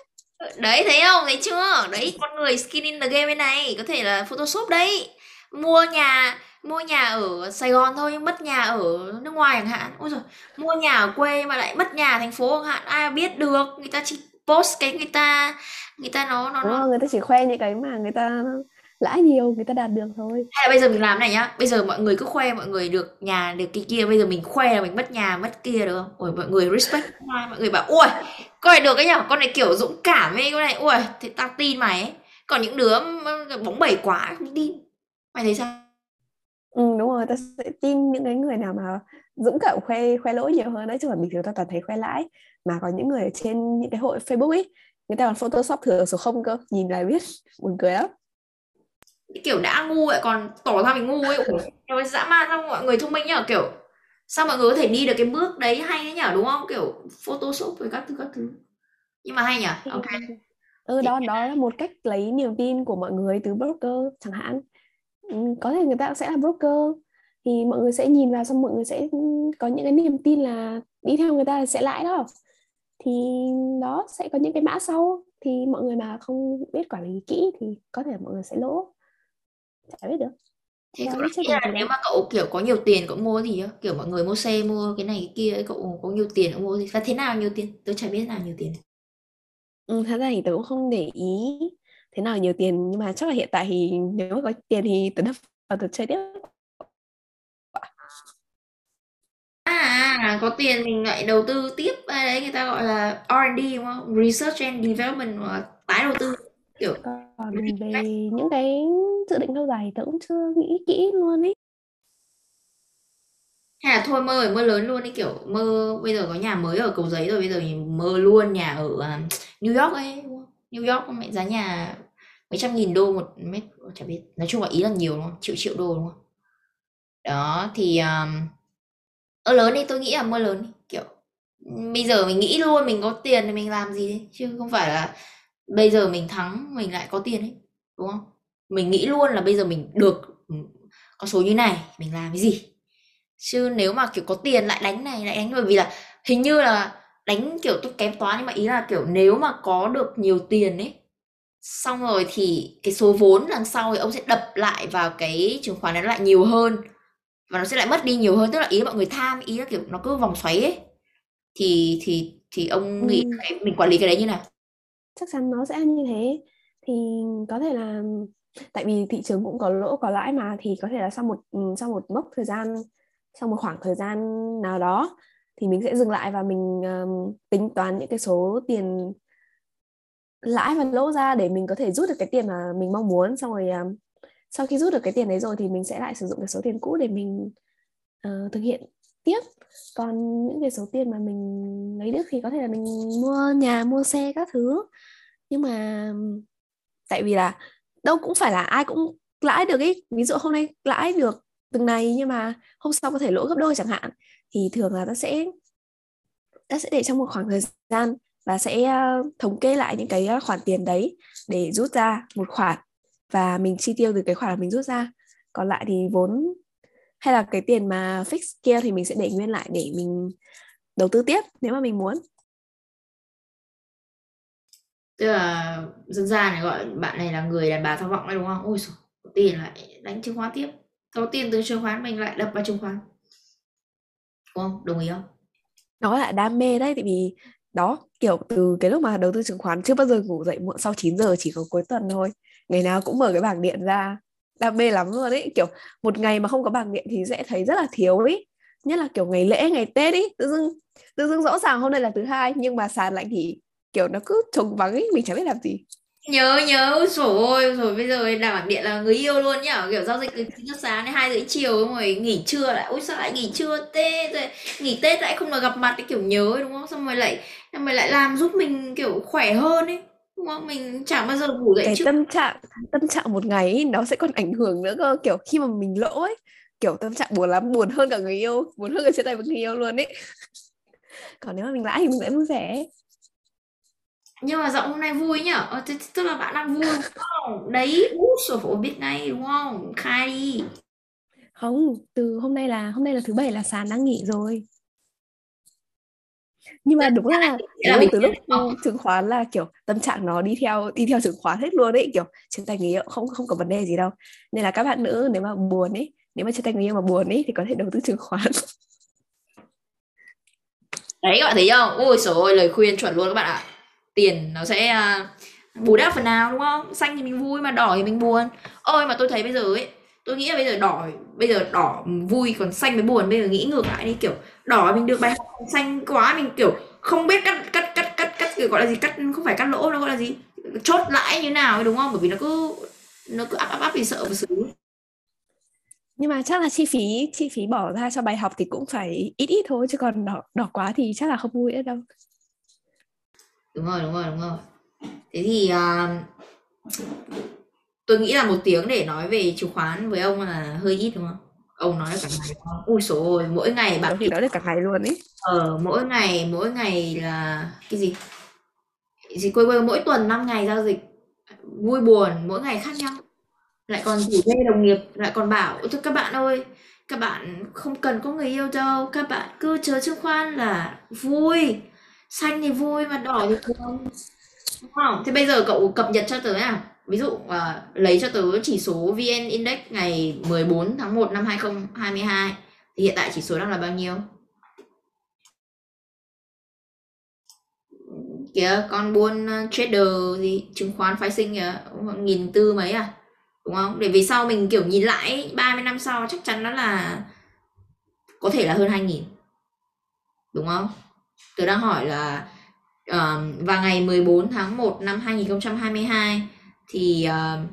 Đấy thấy không? Thấy chưa? Đấy con người skin in the game bên này có thể là photoshop đấy. Mua nhà mua nhà ở Sài Gòn thôi nhưng mất nhà ở nước ngoài chẳng hạn. Ôi rồi mua nhà ở quê mà lại mất nhà thành phố chẳng hạn. Ai biết được? Người ta chỉ post cái người ta người ta nó nó, đúng nó người ta chỉ khoe những cái mà người ta lãi nhiều người ta đạt được thôi hay là bây giờ mình làm này nhá. Bây giờ mọi người cứ khoe mọi người được nhà được cái kia. Bây giờ mình khoe là mình mất nhà mất kia được không? Ôi mọi người respect mọi người bảo ui con này được ấy nhở? Con này kiểu dũng cảm ấy con này ui thì tao tin mày ấy. Còn những đứa bóng bẩy quá không tin. Mày thấy sao? Ừ, đúng rồi ta sẽ tin những cái người nào mà dũng cảm khoe khoe lỗi nhiều hơn. Đấy chứ còn bình thường ta toàn thấy khoe lãi. Mà có những người ở trên những cái hội Facebook ấy người ta còn photoshop thừa số không cơ. Nhìn là biết buồn cười lắm. Cái kiểu đã ngu lại còn tỏ ra mình ngu ấy rồi dã man sao mọi người thông minh nhở kiểu sao mọi người có thể đi được cái bước đấy hay ấy nhở đúng không? Kiểu photoshop với các thứ các thứ. Nhưng mà hay nhở Thì- ok. ừ đó đó là một cách lấy niềm tin của mọi người từ broker chẳng hạn. Ừ, có thể người ta sẽ là broker thì mọi người sẽ nhìn vào xong mọi người sẽ có những cái niềm tin là đi theo người ta là sẽ lãi đó. Thì đó sẽ có những cái mã sau. Thì mọi người mà không biết quản lý kỹ thì có thể mọi người sẽ lỗ chả biết được. Thế Đấy, cậu nghĩ còn là nếu mà cậu kiểu có nhiều tiền cậu mua gì á kiểu mọi người mua xe mua cái này cái kia ấy, cậu có nhiều tiền cậu mua gì và thế nào nhiều tiền? Tôi chả biết nào nhiều tiền. Ừ, thật ra thì tớ cũng không để ý thế nào nhiều tiền nhưng mà chắc là hiện tại thì nếu mà có tiền thì tớ đập vào tớ chơi tiếp. À, à có tiền mình lại đầu tư tiếp. À, đấy người ta gọi là R&D đúng không? Research and development hoặc tái đầu tư kiểu còn về những cái dự định lâu dài tớ cũng chưa nghĩ kỹ luôn ấy. Hay là thôi mơ ở mơ lớn luôn đi kiểu mơ bây giờ có nhà mới ở cầu giấy rồi bây giờ mình mơ luôn nhà ở à, New York ấy? New York mẹ giá nhà mấy trăm nghìn đô một mét chả biết nói chung là ý là nhiều đúng không? Triệu triệu đô đúng không? Đó thì um, ở lớn đi tôi nghĩ là mơ lớn đi kiểu bây giờ mình nghĩ luôn mình có tiền thì mình làm gì đấy chứ không phải là bây giờ mình thắng mình lại có tiền ấy đúng không? Mình nghĩ luôn là bây giờ mình được ừ, con số như này mình làm cái gì? Chứ nếu mà kiểu có tiền lại đánh này lại đánh bởi vì là hình như là đánh kiểu tôi kém toán nhưng mà ý là kiểu nếu mà có được nhiều tiền ấy xong rồi thì cái số vốn đằng sau thì ông sẽ đập lại vào cái chứng khoán đó lại nhiều hơn và nó sẽ lại mất đi nhiều hơn. Tức là ý là mọi người tham ý là kiểu nó cứ vòng xoáy ấy. Thì thì thì ông nghĩ Ừ. cái, mình quản lý cái đấy như nào chắc chắn nó sẽ như thế. Thì có thể là tại vì thị trường cũng có lỗ có lãi mà thì có thể là sau một ừ, sau một mốc thời gian sau một khoảng thời gian nào đó thì mình sẽ dừng lại và mình um, tính toán những cái số tiền lãi và lỗ ra để mình có thể rút được cái tiền mà mình mong muốn. Xong rồi um, sau khi rút được cái tiền đấy rồi thì mình sẽ lại sử dụng cái số tiền cũ để mình uh, thực hiện tiếp. Còn những cái số tiền mà mình lấy được thì có thể là mình mua nhà, mua xe các thứ. Nhưng mà, tại vì là đâu cũng phải là ai cũng lãi được ấy ví dụ hôm nay lãi được từng này nhưng mà hôm sau có thể lỗ gấp đôi chẳng hạn, thì thường là ta sẽ ta sẽ để trong một khoảng thời gian và sẽ ờ, thống kê lại những cái ờ, khoản tiền đấy để rút ra một khoản và mình chi tiêu từ cái khoản mình rút ra. Còn lại thì vốn hay là cái tiền mà fix kia thì mình sẽ để nguyên lại để mình đầu tư tiếp nếu mà mình muốn. Tức là dân gian này gọi bạn này là người đàn bà tham vọng đấy đúng không? Ôi có tiền lại đánh chứng khoán tiếp. Có tiền từ chứng khoán mình lại đập vào chứng khoán. Đúng không? Đồng ý không? Nó là đam mê đấy tại vì đó kiểu từ cái lúc mà đầu tư chứng khoán chưa bao giờ ngủ dậy muộn sau 9 giờ chỉ có cuối tuần thôi. Ngày nào cũng mở cái bảng điện ra đam mê lắm luôn ấy kiểu một ngày mà không có bảng điện thì sẽ thấy rất là thiếu ấy nhất là kiểu ngày lễ ngày tết ấy tự dưng tự dưng rõ ràng hôm nay là thứ hai nhưng mà sàn lạnh thì kiểu nó cứ trống vắng ấy mình chẳng biết làm gì. Nhớ nhớ. Sổ ôi rồi bây giờ làm bảng điện là người yêu luôn nhá. Kiểu giao dịch từ chín giờ sáng đến hai rưỡi chiều rồi nghỉ trưa lại. Ôi sao lại nghỉ trưa tết rồi? Nghỉ tết lại không được gặp mặt cái kiểu nhớ ấy, đúng không? Xong rồi lại xong rồi lại làm giúp mình kiểu khỏe hơn ấy không mình chẳng bao giờ ngủ dậy cái trước. tâm trạng tâm trạng một ngày ấy, nó sẽ còn ảnh hưởng nữa cơ. Kiểu khi mà mình lỗ ấy kiểu tâm trạng buồn lắm buồn hơn cả người yêu buồn hơn cả chia tay với người yêu luôn ấy. Còn nếu mà mình lãi thì mình sẽ vui vẻ. Nhưng mà giọng hôm nay vui nhở? Ờ, tức là bạn đang vui đúng không? Đấy út rồi phải biết ngay đúng không? Khai đi. Không từ hôm nay là hôm nay là thứ bảy là sàn đang nghỉ rồi nhưng mà đúng là, là mình từ lúc chứng khoán là kiểu tâm trạng nó đi theo đi theo chứng khoán hết luôn đấy kiểu chia tay người yêu không không có vấn đề gì đâu. Nên là các bạn nữ nếu mà buồn ấy nếu mà chia tay người yêu mà buồn ấy thì có thể đầu tư chứng khoán. Đấy các bạn thấy không? Ôi trời ơi lời khuyên chuẩn luôn các bạn ạ. Tiền nó sẽ à, bù đắp phần nào đúng không? Xanh thì mình vui mà đỏ thì mình buồn. Ôi mà tôi thấy bây giờ ấy tôi nghĩ là bây giờ đỏ bây giờ đỏ vui còn xanh mới buồn. Bây giờ nghĩ ngược lại đi kiểu đỏ mình được bài học xanh quá mình kiểu không biết cắt cắt cắt cắt cắt kiểu gọi là gì cắt không phải cắt lỗ nó gọi là gì? Chốt lãi như nào ấy đúng không? Bởi vì nó cứ nó cứ áp áp áp thì sợ và xử nhưng mà chắc là chi phí chi phí bỏ ra cho bài học thì cũng phải ít ít thôi chứ còn đỏ đỏ quá thì chắc là không vui nữa đâu. Đúng rồi đúng rồi đúng rồi. Thế thì à, tôi nghĩ là một tiếng để nói về chứng khoán với ông là hơi ít đúng không ông nói cả ngày không ui dồi ôi mỗi ngày bạn khi nói được cả ngày luôn ấy ở mỗi ngày mỗi ngày là cái gì? Gì quên quên mỗi tuần 5 ngày giao dịch. Vui buồn mỗi ngày khác nhau. Lại còn rủ dê đồng nghiệp lại còn bảo thôi các bạn ơi các bạn không cần có người yêu đâu các bạn cứ chờ chứng khoán là vui. Xanh thì vui mà đỏ thì buồn đúng không? Thế bây giờ cậu cập nhật cho tớ à ví dụ uh, lấy cho tớ chỉ số VN Index ngày 14 tháng 1 năm 2022 thì hiện tại chỉ số đang là bao nhiêu? Kìa con buôn ờ, trader gì chứng khoán phái sinh kìa nghìn tư mấy à đúng không? Để về sau mình kiểu nhìn lại 30 năm sau chắc chắn nó là có thể là hơn 2.000 đúng không? Tớ đang hỏi là uh, vào ngày 14 tháng 1 năm 2022 thì uh,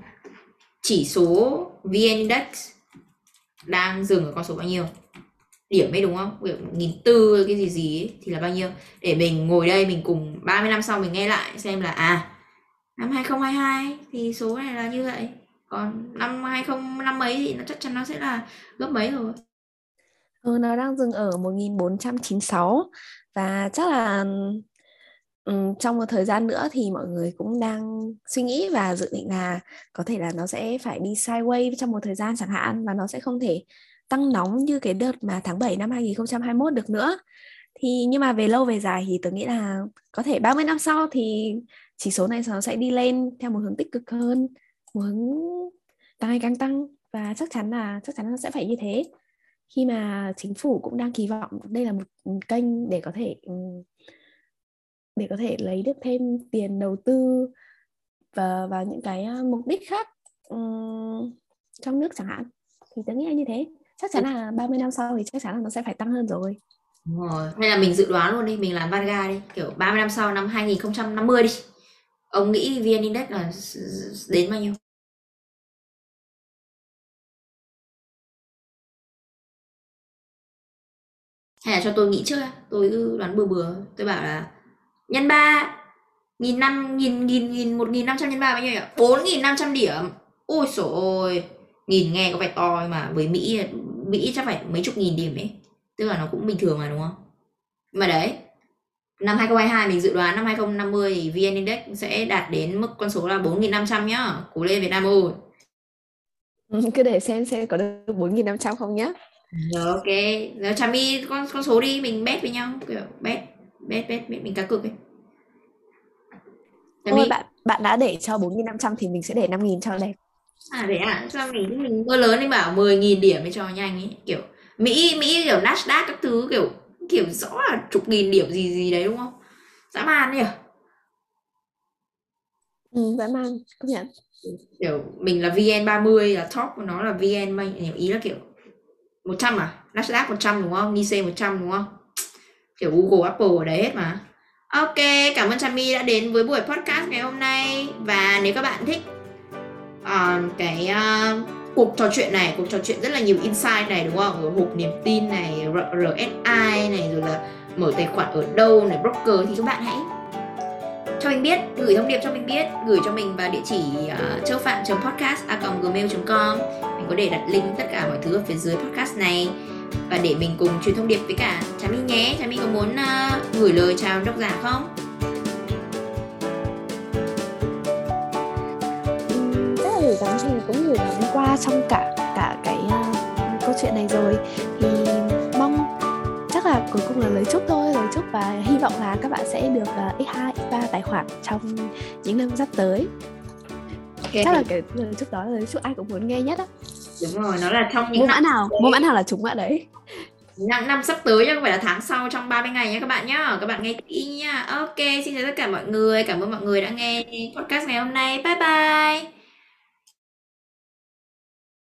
chỉ số VN Index đang dừng ở con số bao nhiêu? Điểm ấy đúng không? Kiểu nghìn tư cái gì gì ấy, thì là bao nhiêu? Để mình ngồi đây mình cùng 30 năm sau mình nghe lại xem là à năm 2022 thì số này là như vậy. Còn năm 20 năm mấy thì nó chắc chắn nó sẽ là gấp mấy rồi. Ừ, nó đang dừng ở 1496 và chắc là um, trong một thời gian nữa thì mọi người cũng đang suy nghĩ và dự định là có thể là nó sẽ phải đi sideways trong một thời gian chẳng hạn và nó sẽ không thể tăng nóng như cái đợt mà tháng 7 năm 2021 được nữa. Thì nhưng mà về lâu về dài thì tôi nghĩ là có thể 30 năm sau thì chỉ số này nó sẽ đi lên theo một hướng tích cực hơn một hướng tăng ngày càng tăng và chắc chắn là chắc chắn nó sẽ phải như thế. Khi mà chính phủ cũng đang kỳ vọng đây là một kênh để có thể để có thể lấy được thêm tiền đầu tư và và những cái à, mục đích khác um, trong nước chẳng hạn thì tôi nghĩ là như thế chắc chắn là 30 năm sau thì chắc chắn là nó sẽ phải tăng hơn rồi Đúng rồi. Hay là mình dự đoán luôn đi, mình làm Vanga đi, kiểu 30 năm sau năm 2050 đi. Ông nghĩ VN Index là đến bao nhiêu? Hay là cho tôi nghĩ trước tôi cứ đoán bừa bừa, tôi bảo là nhân 3 nghìn năm nghìn nghìn nghìn một nghìn năm trăm nhân ba bao nhiêu nhỉ? Bốn nghìn năm trăm điểm. Ôi trời ơi, nghìn nghe có vẻ to mà với Mỹ Mỹ chắc phải mấy chục nghìn điểm ấy. Tức là nó cũng bình thường mà đúng không? Mà đấy năm 2022 mình dự đoán năm 2050 thì VN Index sẽ đạt đến mức con số là 4.500 nhá. Cố lên Việt Nam ơi. Cứ để xem xem có được 4.500 không nhá. Rồi ok. Giờ chả mi con con số đi. Mình bet với nhau kiểu bet bet bet, bet mình cá cược ấy Thôi bạn bạn đã để cho 4.500 thì mình sẽ để 5.000 cho đẹp À thế à, sao mình mình mưa lớn đi bảo 10.000 điểm để cho nhanh ấy, kiểu Mỹ Mỹ kiểu Nasdaq các thứ kiểu kiểu rõ là chục nghìn điểm gì gì đấy đúng không? Dã man nhỉ? Ừ, dã man, công nhận. Kiểu mình là VN30 là top của nó là VN nhiều ý là kiểu 100 à? Nasdaq 100 đúng không? Nikkei 100 đúng không? Kiểu Google, Apple ở đấy hết mà. Ok, cảm ơn Chami đã đến với buổi podcast ngày hôm nay. Và nếu các bạn thích uh, cái uh, cuộc trò chuyện này cuộc trò chuyện rất là nhiều insight này đúng không? Ở hộp niềm tin này RSI này rồi là mở tài khoản ở đâu này broker thì các bạn hãy cho mình biết gửi thông điệp cho mình biết gửi cho mình vào địa chỉ ờ, uh, châu phạm podcast gmail com. Mình có để đặt link tất cả mọi thứ ở phía dưới podcast này và để mình cùng truyền thông điệp với cả Trà My nhé. Trà My có muốn uh, gửi lời chào độc giả không? Gửi gắm thì cũng gửi gắm qua trong cả cả cái uh, câu chuyện này rồi. Thì mong chắc là cuối cùng là lời chúc thôi lời chúc và hy vọng là các bạn sẽ được uh, x2 x3 tài khoản trong những năm sắp tới. Okay. chắc là cái lời chúc đó là lời chúc ai cũng muốn nghe nhất á đúng rồi nó là trong những năm mã nào? mua mã nào là trúng mã đấy? Năm, năm sắp tới chứ không phải là tháng sau trong 30 ngày nha các bạn nhá. Các bạn nghe kỹ nha ok xin chào tất cả mọi người. Cảm ơn mọi người đã nghe podcast ngày hôm nay. Bye bye